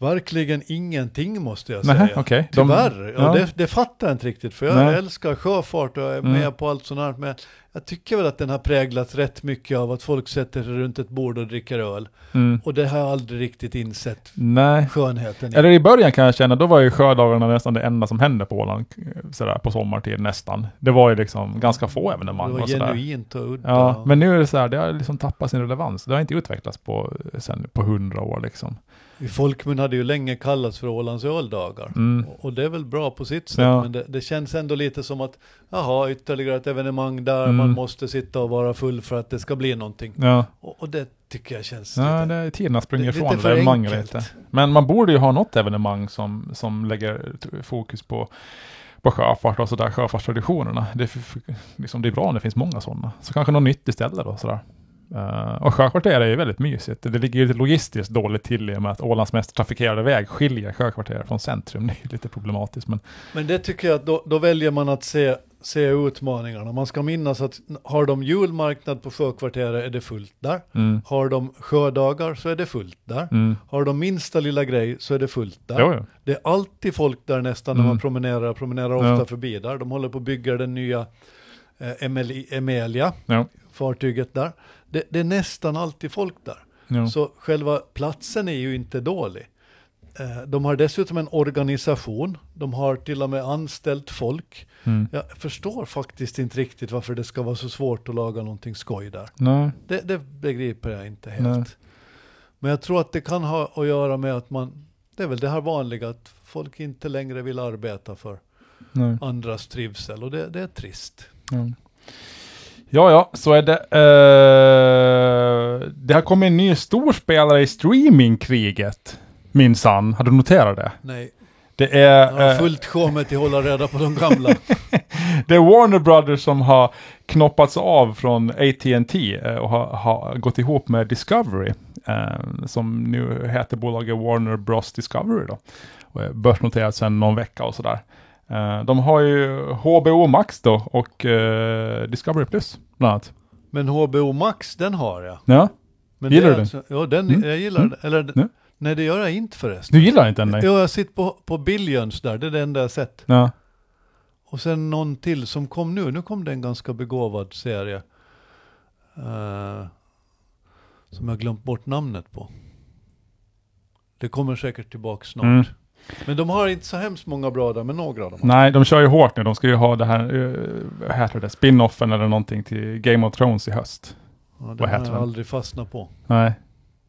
Verkligen ingenting måste jag Nej, säga. De- Tyvärr. ja. Det, det fattar jag inte riktigt. För jag Nej. älskar sjöfart och jag är Mm. med på allt sånt här. Men jag tycker väl att den har präglats rätt mycket av att folk sätter sig runt ett bord och dricker öl. Mm. Och det har jag aldrig riktigt insett Nej. skönheten i. Eller i början kan jag känna, då var ju sjödagarna nästan det enda som hände på Åland, sådär på sommartid nästan. Det var ju liksom ganska få det evenemang var och sådär. genuint och udda. Ja, men nu är det så här, det har liksom tappat sin relevans. Det har inte utvecklats på, sen, på hundra år liksom. I folkmun hade ju länge kallats för Ålands öldagar. Mm. Och- det är väl bra på sitt sätt, Ja. men det, det känns ändå lite som att, jaha, ytterligare ett evenemang där Mm. man måste sitta och vara full för att det ska bli någonting. Ja, Och, och det tycker jag känns ja lite... det, tiden har sprungit ifrån det evenemanget lite. Men man borde ju ha något evenemang som, som lägger fokus på på sjöfart och sådär, sjöfartstraditionerna. Det liksom, det är bra om det finns många sådana. Så kanske något nytt istället då sådär. Uh, och sjökvarter är ju väldigt mysigt. Det ligger ju logistiskt dåligt till i och med att Ålands mest trafikerade väg skiljer sjökvarter från centrum. Det är ju lite problematiskt. Men, Men det tycker jag att då, då väljer man att se, se utmaningarna. Man ska minnas att har de julmarknad på sjökvarteret är det fullt där. mm, Har de sjödagar så är det fullt där. mm. Har de minsta lilla grej så är det fullt där. Jo, jo. Det är alltid folk där nästan när Mm. man promenerar, promenerar ofta Ja. förbi där. De håller på att bygga den nya eh, Emeli- Emelia, Ja. fartyget där. Det, det är nästan alltid folk där. Jo. Så själva platsen är ju inte dålig. Eh, De har dessutom en organisation, de har till och med anställt folk. Mm. Jag förstår faktiskt inte riktigt varför det ska vara så svårt att laga någonting skoj där. Nej. Det, det begriper jag inte helt. Nej. Men jag tror att det kan ha att göra med att man, det är väl det här vanliga att folk inte längre vill arbeta för Nej. andras trivsel och det, det är trist. Ja. Ja, ja, så är det. Eh, det har kommit en ny storspelare i streamingkriget. Minsann, har du noterat det? Nej, Det jag har är, eh, fullt sjå med att hålla reda på de gamla. det är Warner Brothers som har knoppats av från AT&T eh, och har, har gått ihop med Discovery. eh, som nu heter bolaget Warner Bros Discovery då. Och är börsnoterat sedan någon vecka och sådär. Eh, de har ju HBO Max då och eh, Discovery Plus bland annat. Men HBO Max, den har jag. Ja, Men Gillar du alltså, Ja, den, Mm. jag gillar Mm. den. Eller, Ja. Nej, det gör jag inte förresten. du gillar inte den? Nej. Jo, jag sitter på, på Billions där, det är det enda jag sett. Ja. Och sen någon till som kom nu, nu kom det en ganska begåvad serie. eh, som jag glömt bort namnet på. Det kommer säkert tillbaka snart. Men de har inte så hemskt många bra där, men några av dem. Nej, de kör ju hårt nu. De ska ju ha det här, uh, heter det, spin-offen eller någonting till Game of Thrones i höst. Ja, den har jag aldrig fastnat på. Nej.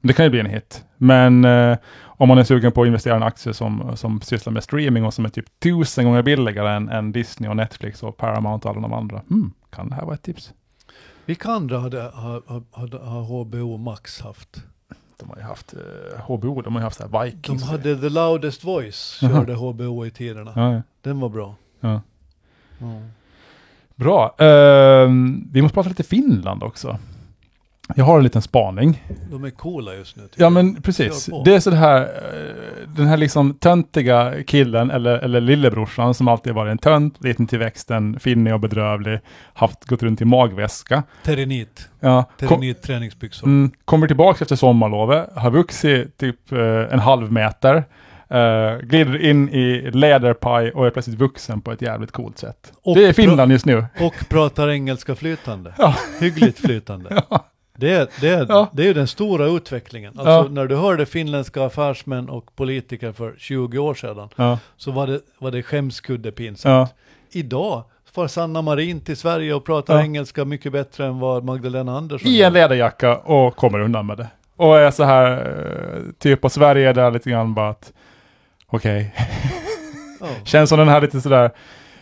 Det kan ju bli en hit. Men eh, om man är sugen på att investera i en aktie som, som sysslar med streaming och som är typ tusen gånger billigare än, än Disney och Netflix och Paramount och alla de andra. Hmm, kan det här vara ett tips? Vilka andra hade, har HBO Max haft? De har ju haft eh, HBO, de har ju haft så här De Vikings. hade The Loudest Voice, körde HBO i tiderna. Ja, ja. Den var bra. ja. Ja. Bra. Ehm, vi måste prata lite Finland också. Jag har en liten spaning. De är coola just nu. Ja men precis. Det är så här, eh, den här liksom töntiga killen eller, eller lillebrorsan som alltid varit en tönt, liten till växten, finnig och bedrövlig, haft, gått runt i magväska. Terenit. Ja, kom, Terenit träningsbyxor. mm, kommer tillbaka efter sommarlovet, har vuxit typ eh, en halv meter, eh, glider in i läderpaj och är plötsligt vuxen på ett jävligt coolt sätt. Och det är Finland just nu. Och pratar engelska flytande. Ja. Hyggligt flytande. Det är, det, Ja. det är ju den stora utvecklingen. Alltså Ja. när du hörde finländska affärsmän och politiker för 20 år sedan Ja, så var det, var det skämskudde pinsamt. ja. Idag får Sanna Marin till Sverige och pratar engelska mycket bättre än vad Magdalena Andersson I en läderjacka och kommer undan med det. Och är så här, eh, typ, och Sverige är där lite grann bara att, okej. Ja. Känns som den här lite sådär,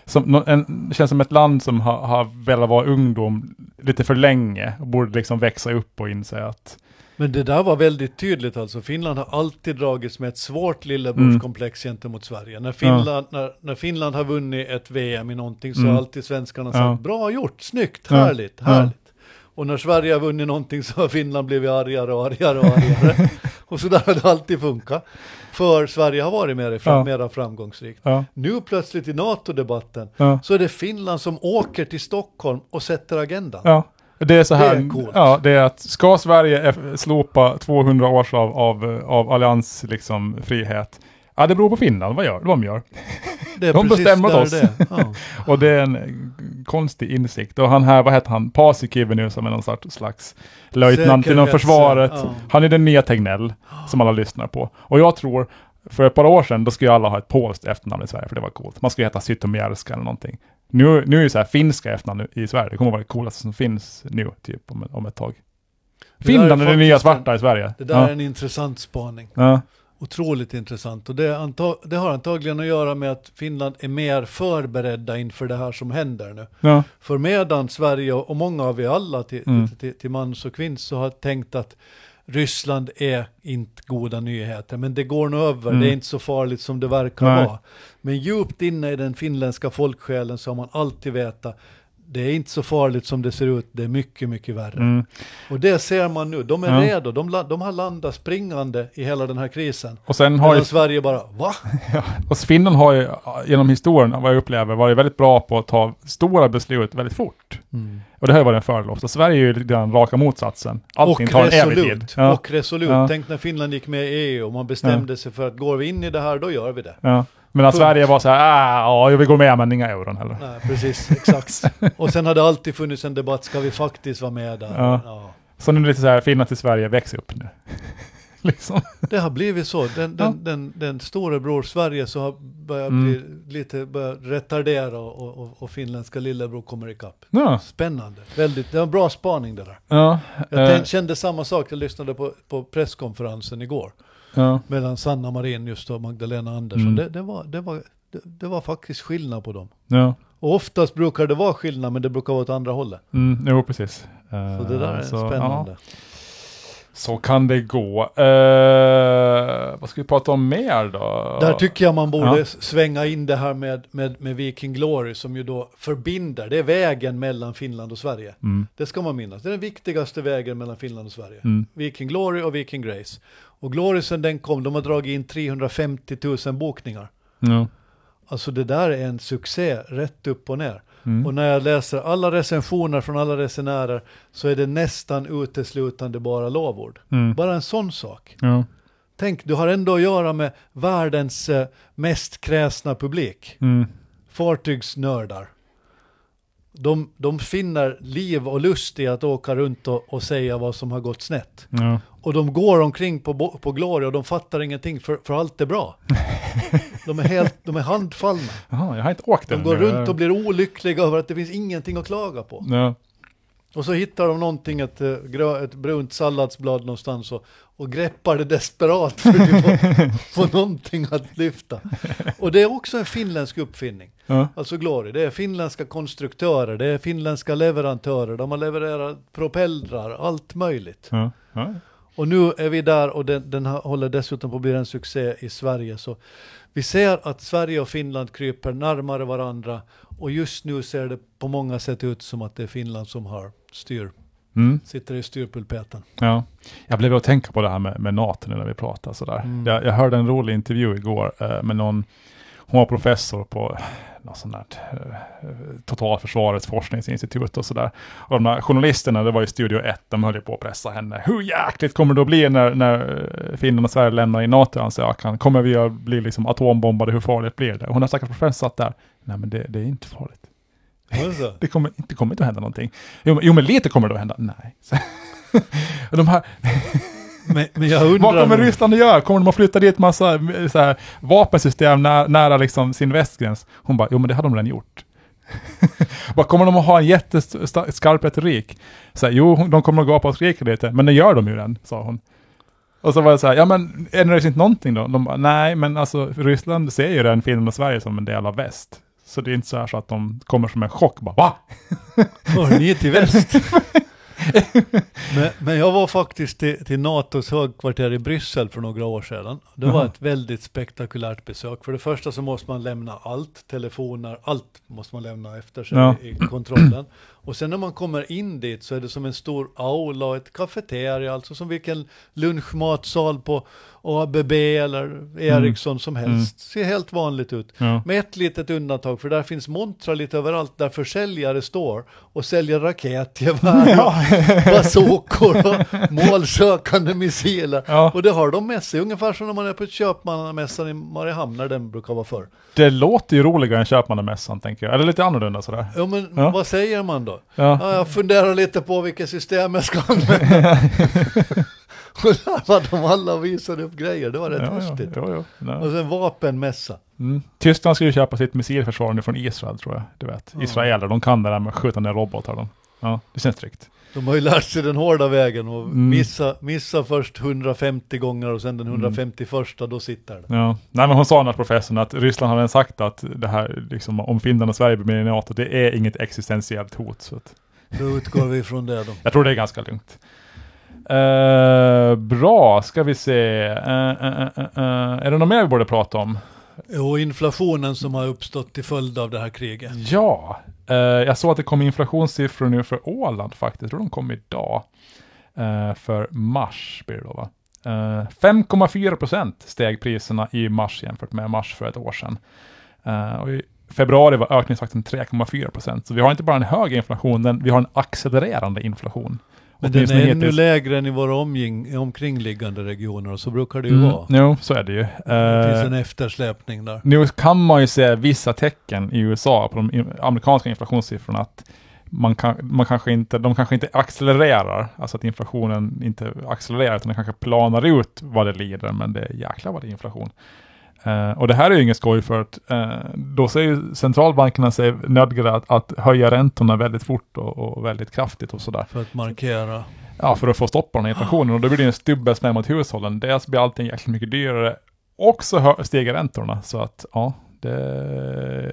som, en, känns som ett land som har, har velat vara ungdom lite för länge och borde liksom växa upp och inse att, Men det där var väldigt tydligt alltså. Finland har alltid dragits med ett svårt lillebrorskomplex gentemot Sverige. När Finland, när, när Finland har vunnit ett VM i någonting så Mm. har alltid svenskarna sagt Ja. bra gjort, snyggt, Ja. härligt, Ja. härligt. Och när Sverige har vunnit någonting så har Finland blivit argare och argare och argare. och så där har det alltid funkat. För Sverige har varit mer, fram, Ja. mera framgångsrikt. ja, Nu plötsligt i NATO-debatten ja, så är det Finland som åker till Stockholm och sätter agendan. ja. Det är så här, Det är coolt. ja, det är att ska Sverige slopa 200 års av, av, av allians liksom, frihet? Ja, det beror på Finland, vad gör de? Gör. Det De bestämmer oss. Ja. Och det är en konstig insikt. Och han här, vad heter han, Paasikivi nu som är någon sorts- slags löjtnant inom försvaret. ja. Han är den nya Tegnell som alla lyssnar på. Och jag tror, för ett par år sedan, då skulle alla ha ett polskt efternamn i Sverige, för det var coolt. Man skulle heta Zytomierska eller någonting. Nu, nu är det så här finska efternamn i Sverige, det kommer vara det coolaste som finns nu, typ om, om ett tag. Där är Finland är det nya faktiskt en- svarta i Sverige. Det där ja. är en intressant spaning. Ja. Otroligt intressant. Och det, det har antagligen att göra med att Finland är mer förberedda inför det här som händer nu. Ja. För medan Sverige och många av vi alla till, Mm. till, till mans och kvinns så har tänkt att Ryssland är inte goda nyheter, men det går nog över. Mm. Det är inte så farligt som det verkar Nej. vara. Men djupt inne i den finländska folksjälen så har man alltid vetat det är inte så farligt som det ser ut, det är mycket, mycket värre. Mm. Och det ser man nu, de är Ja. redo, de, de har landat springande i hela den här krisen. Och sen har ju Sverige bara, va? Och Finland har ju genom historien, vad jag upplever, varit väldigt bra på att ta stora beslut väldigt fort. Och det har ju varit en fördel också. Sverige är ju lite grann raka motsatsen. Allting och tar en evig tid. resolut, Ja, och resolut. Ja. Tänk när Finland gick med i EU och man bestämde sig för att går vi in i det här, då gör vi det. Ja. Medan Punkt. Sverige var så här, ah, ja, vi går med men inga euron heller. Nej, precis, exakt. och sen har det alltid funnits en debatt, ska vi faktiskt vara med där? Ja. Så nu är det lite så här, Finland till Sverige, väx upp nu. liksom. Det har blivit så. Den, den, den, den storebror Sverige så har börjat Mm. bli lite börjat retardera och, och, och finländska lillebror kommer ikapp. Ja, Spännande. Väldigt, det var en bra spaning det där. ja, Jag tänkte, kände samma sak, jag lyssnade på, på presskonferensen igår. Ja, Mellan Sanna Marin just och Magdalena Andersson. Mm. Det, det, var, det, var, det, det var faktiskt skillnad på dem. ja. Och oftast brukar det vara skillnad, men det brukar vara åt andra hållet. Mm, jo, precis. Eh, Så det där är så, spännande. ja, så kan det gå. Eh, vad ska vi prata om mer då? Där tycker jag man borde Ja. svänga in det här med, med, med Viking Glory som ju då förbinder, det är vägen mellan Finland och Sverige. Mm, Det ska man minnas, det är den viktigaste vägen mellan Finland och Sverige. mm, Viking Glory och Viking Grace. Och Glory sen den kom, de har dragit in 350 000 bokningar. ja, Alltså det där är en succé, rätt upp och ner. mm, Och när jag läser alla recensioner från alla resenärer så är det nästan uteslutande bara lovord. mm, Bara en sån sak. ja, Tänk, du har ändå att göra med världens eh, mest kräsna publik. mm, Fartygsnördar. De, de finner liv och lust i att åka runt och, och säga vad som har gått snett. ja, Och de går omkring på, på Gloria och de fattar ingenting för, för allt är bra. De är helt, de är handfallna. Jaha, jag har inte åkt De går runt och blir olyckliga över att det finns ingenting att klaga på. Ja, Och så hittar de någonting, ett, eh, ett brunt salladsblad någonstans och, och greppar det desperat för att få, få någonting att lyfta. Och det är också en finländsk uppfinning. ja, Alltså Glory, det är finländska konstruktörer, det är finländska leverantörer, de har levererat propellrar, allt möjligt. ja, ja. Och nu är vi där och den, den håller dessutom på att bli en succé i Sverige. Så vi ser att Sverige och Finland kryper närmare varandra och just nu ser det på många sätt ut som att det är Finland som har styr, Mm, sitter i styrpulpeten. ja. Jag blev att tänka på det här med, med NATO nu när vi pratar sådär. Mm. Jag, jag hörde en rolig intervju igår eh, med någon, hon var professor på något sånt där, eh, totalförsvarets forskningsinstitut och sådär. Och de här journalisterna, det var i Studio 1, de höll ju på att pressa henne. Hur jäkligt kommer det att bli när, när eh, Finland och Sverige lämnar in NATO-ansökan? Kommer vi att bli liksom atombombade? Hur farligt blir det? Och hon har stackars professor satt där. Nej men det, det är inte farligt. Det kommer, det kommer inte att hända någonting. Jo, men- jo men lite kommer det att hända. Nej. Så, de här, Men, men vad kommer Ryssland att göra? Kommer de att flytta dit massa så här, vapensystem nä, nära liksom sin västgräns? Hon bara, jo men det har de redan gjort. bara, kommer de att ha en jätteskarp retorik? Så här, jo, de kommer att gapa och skrika lite, men det gör de ju redan, sa hon. Och så var det så här, ja men ändrar det inte någonting då? De bara, nej men alltså Ryssland ser ju redan Finland och Sverige som en del av väst. Så det är inte så här så att de kommer som en chock, bara va? Var ni till väst? men, men jag var faktiskt till, till NATOs högkvarter i Bryssel för några år sedan. Det var ett väldigt spektakulärt besök. För det första så måste man lämna allt, telefoner, allt måste man lämna efter sig Ja. i kontrollen. Och sen när man kommer in dit så är det som en stor aula och ett kafeteria, alltså som vilken lunchmatsal på ABB eller Ericsson som helst. Ser helt vanligt ut. Ja. Med ett litet undantag, för där finns montrar lite överallt där försäljare står och säljer raketgevär, och bazookor och målsökande missiler. Ja. Och det har de med sig, ungefär som när man är på Köpmannamässan i Mariehamn, när den brukar vara förr. Det låter ju roligare än Köpmannamässan tänker jag. Eller lite annorlunda sådär. Ja men Ja. vad säger man då? Ja. Ja, jag funderar lite på vilket system jag ska använda. och där var de alla visade upp grejer, det var rätt ja, häftigt. Och sen vapenmässa. Mm. Tyskland ska ju köpa sitt missilförsvar nu från Israel tror jag. Du vet. Israeler, de kan det där med att skjuta ner robotar. De. Ja, det känns tryggt. De har ju lärt sig den hårda vägen och Mm. missa, missa först 150 gånger och sen den 151 då sitter det. Ja. Nej men hon sa här professorn att Ryssland har redan sagt att det här, liksom, om Finland och Sverige blir med i NATO, det är inget existentiellt hot. Så att Då utgår vi från det då. jag tror det är ganska lugnt. Eh, bra, ska vi se. Eh, eh, är det något mer vi borde prata om? Och inflationen som har uppstått till följd av det här kriget. Ja, Uh, jag såg att det kom inflationssiffror nu för Åland faktiskt. Jag tror de kom idag. Uh, för mars blir det då va? Eh, uh, 5,4 procent steg priserna i mars jämfört med mars för ett år sedan. Och i februari var ökningstakten 3,4 procent. Så vi har inte bara en hög inflation, den, vi har en accelererande inflation. Men den är ännu lägre än i våra omging, omkringliggande regioner och så brukar det ju Mm, vara. jo, så är det ju. Det finns Eh, en eftersläpning där. Nu kan man ju se vissa tecken i USA på de amerikanska inflationssiffrorna att man, kan, man kanske inte, de kanske inte accelererar, alltså att inflationen inte accelererar, utan den kanske planar ut vad det lider, men det är jäklar vad det är inflation. Eh, och det här är ju ingen skoj för att eh, då säger centralbankerna sig nödgade att, att höja räntorna väldigt fort och, och väldigt kraftigt och sådär. För att markera. Ja, för att få stopp på den här inflationen. Och då blir det en stubbelsmäll mot hushållen. Dels blir allting jäkligt mycket dyrare och så stiger räntorna. Så att ja, det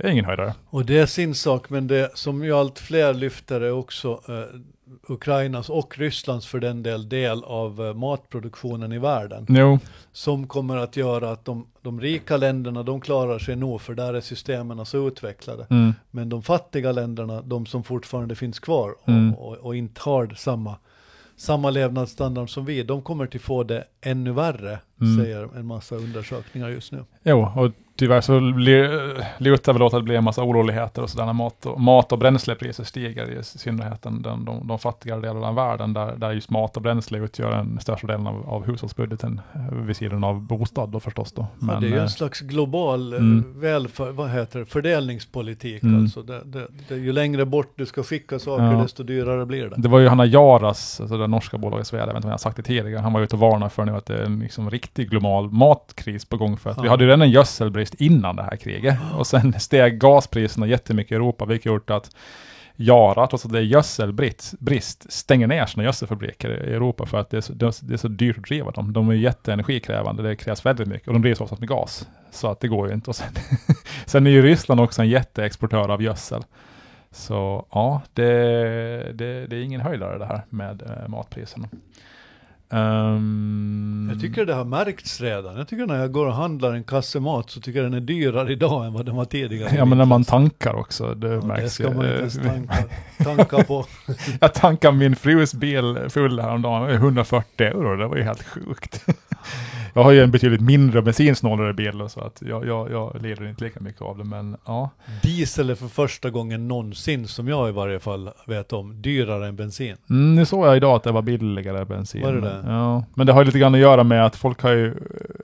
är ingen höjdare. Och det är sin sak, men det som ju allt fler lyfter är också eh, Ukrainas och Rysslands för den del del av eh, matproduktionen i världen. Jo, Som kommer att göra att de, de rika länderna, de klarar sig nog, för där är systemen så utvecklade. mm, Men de fattiga länderna, de som fortfarande finns kvar och, Mm. och, och inte har samma, samma levnadsstandard som vi, de kommer till få det ännu värre, Mm. säger en massa undersökningar just nu. jo, och tyvärr så lutar väl åt att det blir en massa oroligheter och sådär när mat och, mat och bränslepriser stiger i synnerhet den, de, de fattigare delarna av världen där, där just mat och bränsle utgör den största delen av, av hushållsbudgeten eh, vid sidan av bostad då förstås då. ja, det är ju eh, en slags global eh, mm. välfär, vad heter det, fördelningspolitik. Mm. Alltså det, det, det, ju längre bort du ska skicka saker, Ja. desto dyrare blir det. Det var ju Hanna Jaras, alltså det norska bolaget Svea, jag vet inte om jag har sagt det tidigare, han var ute och varnade för nu att det är en liksom riktig global matkris på gång för att vi Ja. hade ju redan en gödselbrist innan det här kriget och sen steg gaspriserna jättemycket i Europa vilket gjort att Jara, trots att det är gödselbrist, stänger ner sina gödselfabriker i Europa för att det är, så, det är så dyrt att driva dem. De är jätteenergikrävande, det krävs väldigt mycket och de drivs oftast med gas. Så att det går ju inte. Och sen, sen är ju Ryssland också en jätteexportör av gödsel. Så ja, det, det, det är ingen höjdare det här med eh, matpriserna. Ehm, Jag tycker det har märkts redan. Jag tycker när jag går och handlar en kasse mat så tycker jag den är dyrare idag än vad den var tidigare. Ja men när man tankar också, det Ja, märks det ska man inte ens ju. tanka, tanka på. Jag tankade min frus bil full häromdagen, det var 140 euro, det var ju helt sjukt. Jag har ju en betydligt mindre bensinsnålare bil så att jag, jag, jag lider inte lika mycket av det men ja. Diesel är för första gången någonsin, som jag i varje fall vet om, dyrare än bensin. Mm, nu såg jag idag att det var billigare bensin. Var det det? Ja, men det har lite grann att göra med att folk har ju,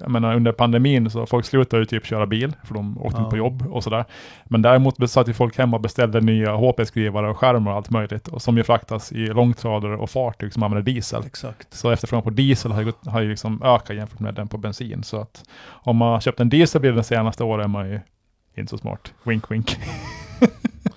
jag menar under pandemin så folk slutar ju typ köra bil för de åkte Ja. inte på jobb och sådär. Men däremot satt ju folk hemma och beställde nya HP-skrivare och skärmar och allt möjligt och som ju fraktas i långtradare och fartyg som använder diesel. Exakt. Så efterfrågan på diesel har ju, har ju liksom ökat jämfört med den på bensin. Så att om man har köpt en dieselbil de senaste åren är man ju inte så smart. Wink wink.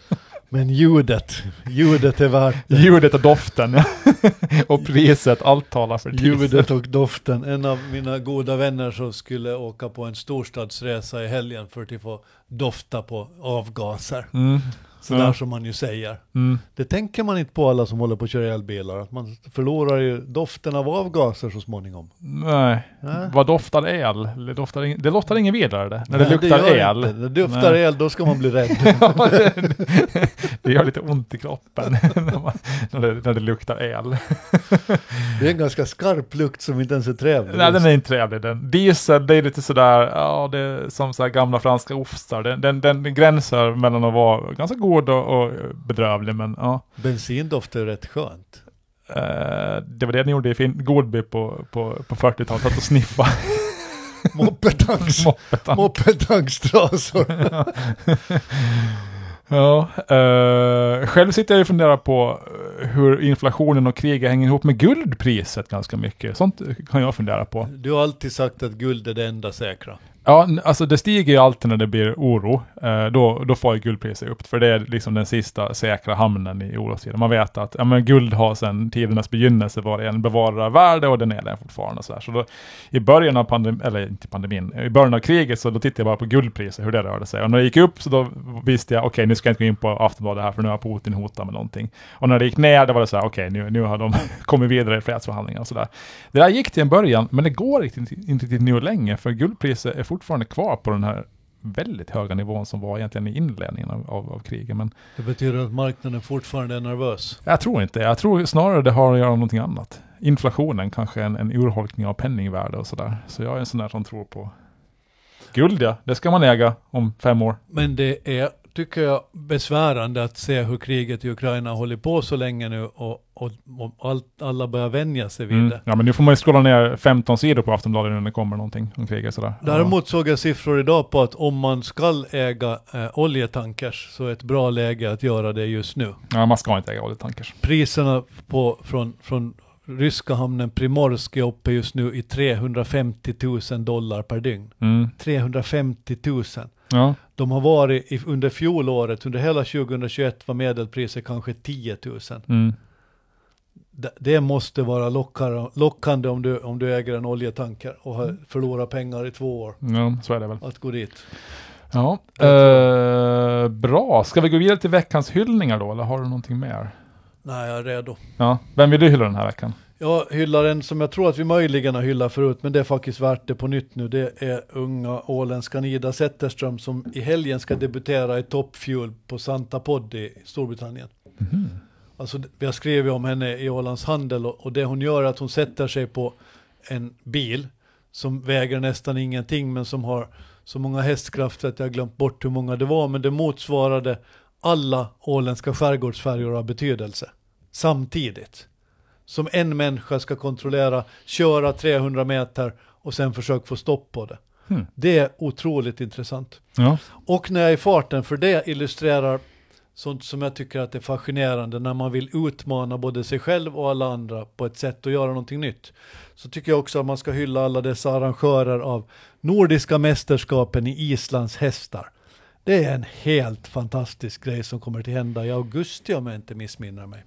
Men ljudet, ljudet är värt det. Ljudet och doften och priset, allt talar för diesel. Ljudet och doften. En av mina goda vänner som skulle åka på en storstadsresa i helgen för att få dofta på avgaser. Mm. Sådär Ja. som man ju säger. Mm. Det tänker man inte på alla som håller på att köra elbilar. Att man förlorar ju doften av avgaser så småningom. Nej, Ja. vad doftar el? Det doftar, ing- det loftar ingen vidare det. När det Nej, luktar gör el. Inte. När det doftar Nej. el, då ska man bli rädd. Ja, det, det gör lite ont i kroppen när, man, när, det, när det luktar el. Det är en ganska skarp lukt som inte ens är trevlig. Nej, den är inte trevlig. Den. Diesel, det är lite sådär, ja, det är som så gamla franska ostar. Den, den, den gränsar mellan att vara ganska god och, och bedrövlig, men ja. Bensindoft är rätt skönt. Eh, det var det ni gjorde i fin- Godby på, på, på 40-talet, satt och sniffa Moppetanks, moppet. moppetankstrasor. Ja, eh, själv sitter jag och funderar på eh, hur inflationen och kriget hänger ihop med guldpriset ganska mycket. Sånt kan jag fundera på. Du har alltid sagt att guld är det enda säkra. Ja, alltså det stiger ju alltid när det blir oro. Eh, då, då får ju guldpriset upp, för det är liksom den sista säkra hamnen i orostider. Man vet att ja, men guld har sedan tidernas begynnelse varit en bevarad värde och den är det fortfarande. Så, så då, i början av pandemin, eller inte pandemin, i början av kriget så då tittade jag bara på guldpriset, hur det rörde sig. Och när det gick upp så då visste jag, okej nu ska jag inte gå in på Aftonbladet här, för nu har Putin hotat med någonting. Och när det gick ner, då var det så här, okej nu, nu har de kommit vidare i fredsförhandlingar och sådär. Det där gick till en början, men det går inte riktigt nu länge, för guldpriset är fortfarande kvar på den här väldigt höga nivån som var egentligen i inledningen av, av, av kriget. Men Det betyder att marknaden fortfarande är nervös. jag tror inte Jag tror snarare det har att göra med någonting annat. Inflationen kanske en, en urholkning av penningvärde och sådär. Så jag är en sån där som tror på guld ja, det ska man äga om fem år. Men det är, tycker jag, besvärande att se hur kriget i Ukraina håller på så länge nu och, och, och allt, alla börjar vänja sig vid Mm. det. Ja men nu får man ju scrolla ner 15 sidor på Aftonbladet när det kommer någonting om kriget sådär. Däremot såg jag siffror idag på att om man ska äga eh, oljetankers så är ett bra läge att göra det just nu. Ja man ska inte äga oljetankers. Priserna på, från, från ryska hamnen Primorsk är uppe just nu i 350 000 dollar per dygn. Mm. 350 000. Ja. De har varit i, under fjolåret, under hela 2021 var medelpriset kanske 10 000. Mm. Det, det måste vara lockare, lockande om du, om du äger en oljetanker och har förlorat pengar i två år ja, så är det väl. att gå dit. Ja, eh, bra. Ska vi gå vidare till veckans hyllningar då, eller har du någonting mer? Nej, jag är redo. Ja, vem vill du hylla den här veckan? Jag hyllar en som jag tror att vi möjligen har hyllat förut, men det är faktiskt värt det på nytt nu. Det är unga åländska Nida Zetterström som i helgen ska debutera i Top Fuel på Santa Pod i Storbritannien. Alltså, vi har skrivit om henne i Ålands Handel och, och det hon gör är att hon sätter sig på en bil som väger nästan ingenting men som har så många hästkrafter att jag glömt bort hur många det var, men det motsvarade alla åländska skärgårdsfärjor av betydelse samtidigt. Som en människa ska kontrollera, köra 300 meter och sen försöka få stopp på det. Hmm. Det är otroligt intressant. Ja. Och när jag är i farten, för det illustrerar sånt som jag tycker att det är fascinerande när man vill utmana både sig själv och alla andra på ett sätt och göra någonting nytt. Så tycker jag också att man ska hylla alla dessa arrangörer av Nordiska mästerskapen i Islands hästar. Det är en helt fantastisk grej som kommer att hända i augusti om jag inte missminner mig.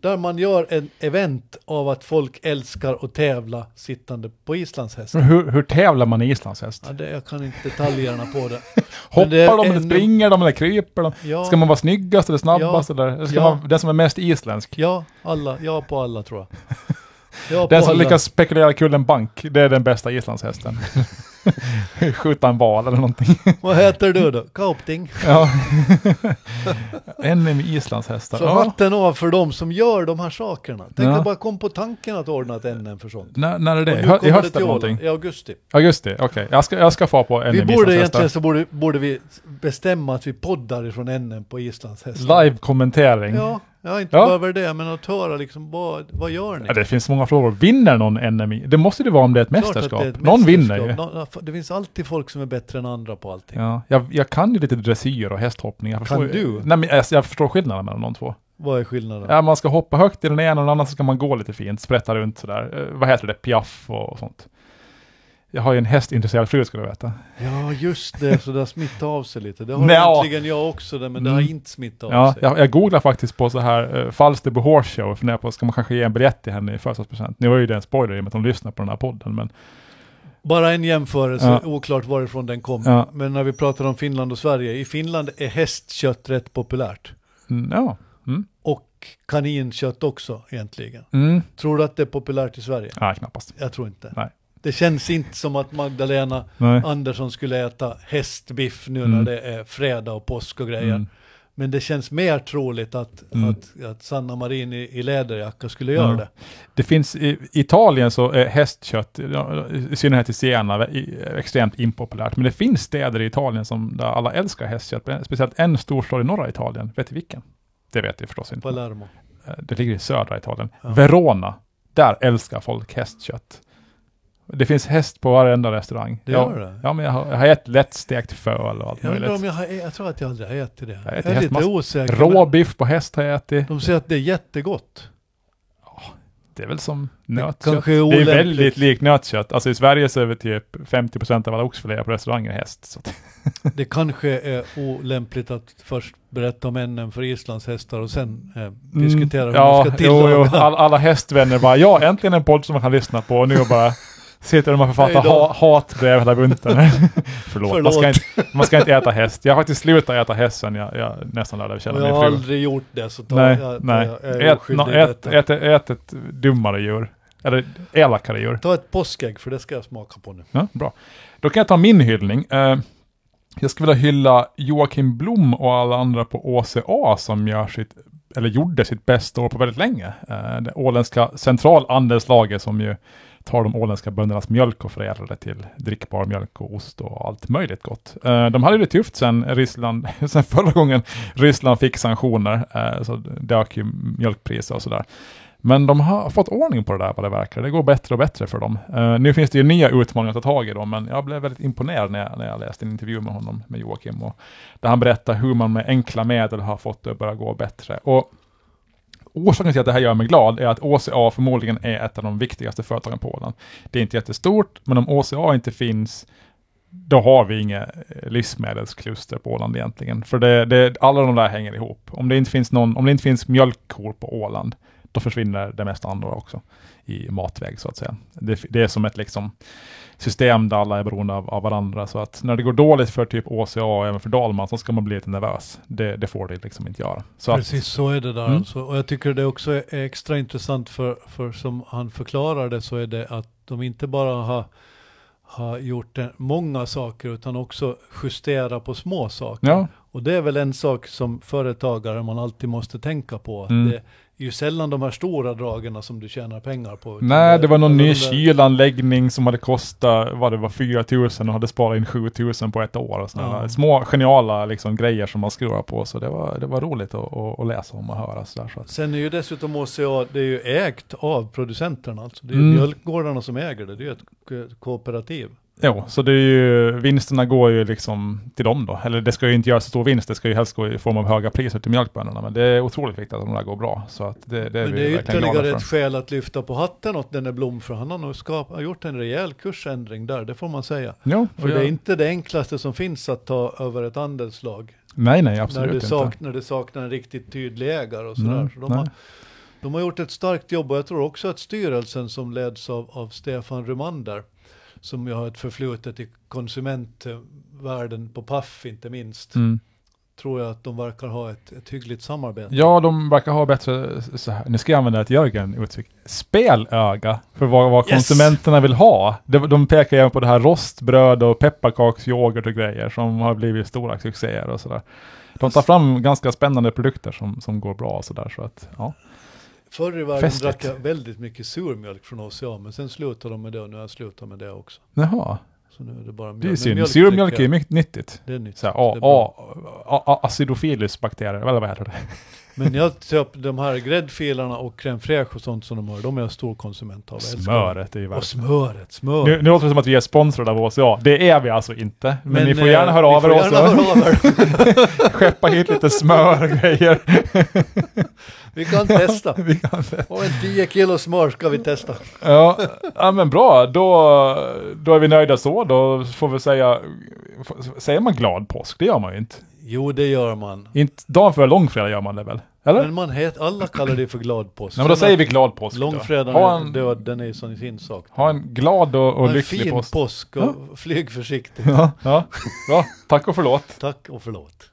Där man gör en event av att folk älskar att tävla sittande på islandshästar. Men Hur, hur tävlar man i islandshäst? Ja, det, jag kan inte detaljerna på det. Hoppar det de eller ännu- springer de eller kryper de? Ja, Ska man vara snyggast eller snabbast eller eller ska Ja. man den som är mest isländsk? ja, alla, ja på alla tror jag. Den som alla. lyckas spekulera kul en bank, det är den bästa islandshästen. Skjuta en val eller någonting. Vad heter du då? Kaupting. Ja. en med islandshästar. Så Ja. hatten av för de som gör de här sakerna. Tänk Ja. att bara kom på tanken att ordna ett NM för sånt. När, när är det? I höst eller någonting? I augusti. Augusti? Okej, jag, ska, jag ska få på en vi borde egentligen så borde, borde vi bestämma att vi poddar ifrån NM på islandshästar. Live-kommentering. Ja, ja inte Ja. bara över det, men att höra liksom vad, vad gör ni? Ja, det finns många frågor. Vinner någon NMI? Det måste det vara om det är ett Klart mästerskap. det är ett någon mästerskap. vinner ju. Nå- Det finns alltid folk som är bättre än andra på allting. Ja, jag, jag kan ju lite dressyr och hästhoppning. Jag Kan du? Nej, men jag, jag förstår skillnaden mellan de två. Vad är skillnaden? Ja, man ska hoppa högt i den ena och den andra så ska man gå lite fint, sprätta runt sådär. Eh, vad heter det? Piaff och sånt. Jag har ju en hästintresserad fru ska du veta. Ja, just det, så det har smittat av sig lite. Det har Nja. egentligen jag också, det, men det har Mm. inte smittat av Ja, sig. jag, jag googlar faktiskt på så här uh, Falsterbo Horse Show funderar på, ska man kanske ge en biljett till henne i födelsedagspresent? Nu var ju det en spoiler i och med att hon lyssnar på den här podden, men Bara en jämförelse, Ja. oklart varifrån den kom. Ja. Men när vi pratar om Finland och Sverige, i Finland är hästkött rätt populärt. mm, ja. Mm. Och kaninkött också egentligen. Mm. Tror du att det är populärt i Sverige? Nej, knappast. Jag tror inte. Nej. Det känns inte som att Magdalena Nej. Andersson skulle äta hästbiff nu Mm. när det är fredag och påsk och grejer. Mm. Men det känns mer troligt att, Mm. att, att Sanna Marin i, i läderjacka skulle göra Ja. det. Det finns i Italien så är hästkött, i synnerhet i Siena, extremt impopulärt. Men det finns städer i Italien som, där alla älskar hästkött. Speciellt en stor stad i norra Italien. Vet du vilken? Det vet jag förstås inte. Palermo. Eh, Det ligger i södra Italien. Ja. Verona. Där älskar folk hästkött. Det finns häst på varenda restaurang. Det ja, gör det? Ja, men jag har, jag har ätit lättstekt föl och allt Jag undrar om möjligt. jag har, jag tror att jag aldrig har ätit det. Jag Jag, äter är lite osäker. Råbiff på häst har jag ätit. De säger att det är jättegott. Det det är väl som nötkött. kanske är det är väldigt likt nötkött. Alltså i Sverige så är vi typ 50% av alla oxfiléer på restauranger häst. Så Det kanske är olämpligt att först berätta om ämnen för Islands hästar och sen eh, diskutera hur Mm. ja, man ska jo, tillaga. jo, all, alla hästvänner bara, ja äntligen en podd som man kan lyssna på och nu bara sitter de och författar ha, hatbrev hela bunten. Förlåt, Man, ska Förlåt. inte, man ska inte äta häst. Jag har faktiskt slutat äta häst sen jag, jag nästan lärde känna min jag har fru. aldrig gjort det så Nej, jag, nej. jag är Ät, no, ät, ät, ät ett dummare djur. Eller elakare djur. Ta ett påskägg för det ska jag smaka på nu. Ja, bra. Då kan jag ta min hyllning. Eh, jag skulle vilja hylla Joakim Blom och alla andra på OCA som gör sitt, eller gjorde sitt bästa år på väldigt länge. Eh, det åländska centralandelslaget som ju tar de åländska böndernas mjölk och förädlar det till drickbar mjölk och ost och allt möjligt gott. Eh, de hade det tufft sen Ryssland, sen förra gången Ryssland fick sanktioner, eh, så dök ju mjölkpriser och sådär. Men de har fått ordning på det där vad det verkar. Det går bättre och bättre för dem. Eh, nu finns det ju nya utmaningar att ta tag i då, men jag blev väldigt imponerad när jag, när jag läste en intervju med honom, med Joakim, och där han berättar hur man med enkla medel har fått det att börja gå bättre. Och Orsaken till att det här gör mig glad är att OCA förmodligen är ett av de viktigaste företagen på Åland. Det är inte jättestort, men om OCA inte finns, då har vi inga eh, livsmedelskluster på Åland egentligen. För det, det, alla de där hänger ihop. Om det inte finns någon, om det inte finns mjölkkor på Åland, då försvinner det mesta andra också i matväg så att säga. Det, det är som ett liksom system där alla är beroende av, av varandra. Så att när det går dåligt för typ OCA och även för Dalman så ska man bli lite nervös. Det, det får det liksom inte göra. Så Precis så är det där Mm. alltså. Och jag tycker det också är extra intressant för, för som han förklarar det så är det att de inte bara har, har gjort många saker utan också justera på små saker. Ja, Och det är väl en sak som företagare man alltid måste tänka på. Att Mm. Det är ju sällan de här stora dragen som du tjänar pengar på. Nej, det var någon ny kylanläggning som hade kostat, vad det var, 4000 och hade sparat in 7000 på ett år. Och sådana Ja. Små geniala liksom, grejer som man skruvar på. Så det var, det var roligt att, att, att läsa om och höra. Så där, så att, Sen är ju dessutom OCA, det är ju ägt av producenterna alltså. Det är Mm. mjölkgårdarna som äger det, det är ju ett ko- kooperativ. Jo, så det är ju, vinsterna går ju liksom till dem då. Eller det ska ju inte göra så stor vinst, det ska ju helst gå i form av höga priser till mjölkbönderna. Men det är otroligt viktigt att de där går bra. Så att det, det är Men det är ytterligare ett skäl att lyfta på hatten åt den där Blom, för han har nog skap, gjort en rejäl kursändring där, det får man säga. Ja, För och det är inte det enklaste som finns att ta över ett andelslag. nej, nej, När absolut du, inte. sak, när du saknar en riktigt tydlig ägare och sådär. Mm, så de, har, de har gjort ett starkt jobb och jag tror också att styrelsen som leds av, av Stefan Rumander, som ju har ett förflutet i konsumentvärlden på Paff inte minst, Mm. tror jag att de verkar ha ett, ett hyggligt samarbete. Ja, de verkar ha bättre, så här, nu ska jag använda ett Jörgen-uttryck, spelöga för vad, vad Yes! konsumenterna vill ha. De, de pekar även på det här rostbröd och pepparkaksyoghurt och grejer som har blivit stora succéer och sådär. De tar fram ganska spännande produkter som, som går bra och sådär så att, ja. Förr i världen drack jag väldigt mycket surmjölk från OCA, men sen slutade de med det och nu har jag slutat med det också. Jaha, Så nu är det bara mjölk. det är Men synd. mjölk Surmjölk är jag- mycket nyttigt. Det är nytt. Så här, a, a, a, acidophilus bakterier, eller vad heter det? Men jag köper de här gräddfilerna och crème fraîche och sånt som de har, de är jag stor konsument av. Smöret är ju Och värst. smöret, smör. Nu, nu låter det som att vi är sponsrade av OCA. Det är vi alltså inte. Men, ni får eh, gärna höra av er också. Skeppa hit lite smör och grejer. Vi kan testa. Vi kan Och en 10 kilo smör ska vi testa. ja, ja, men bra. Då, då är vi nöjda så. Då får vi säga, säger man glad påsk? Det gör man ju inte. Jo, det gör man. inte dagen före långfredag gör man det väl? Eller? Men man het, alla kallar det för glad påsk. Nej, men då säger vi glad påsk. då. Långfredagen, Ha en, den är ju sån sin sak. ha en glad och, och en lycklig fin påsk. påsk och flyg försiktigt. Ja, ja, bra. Tack och förlåt. Tack och förlåt.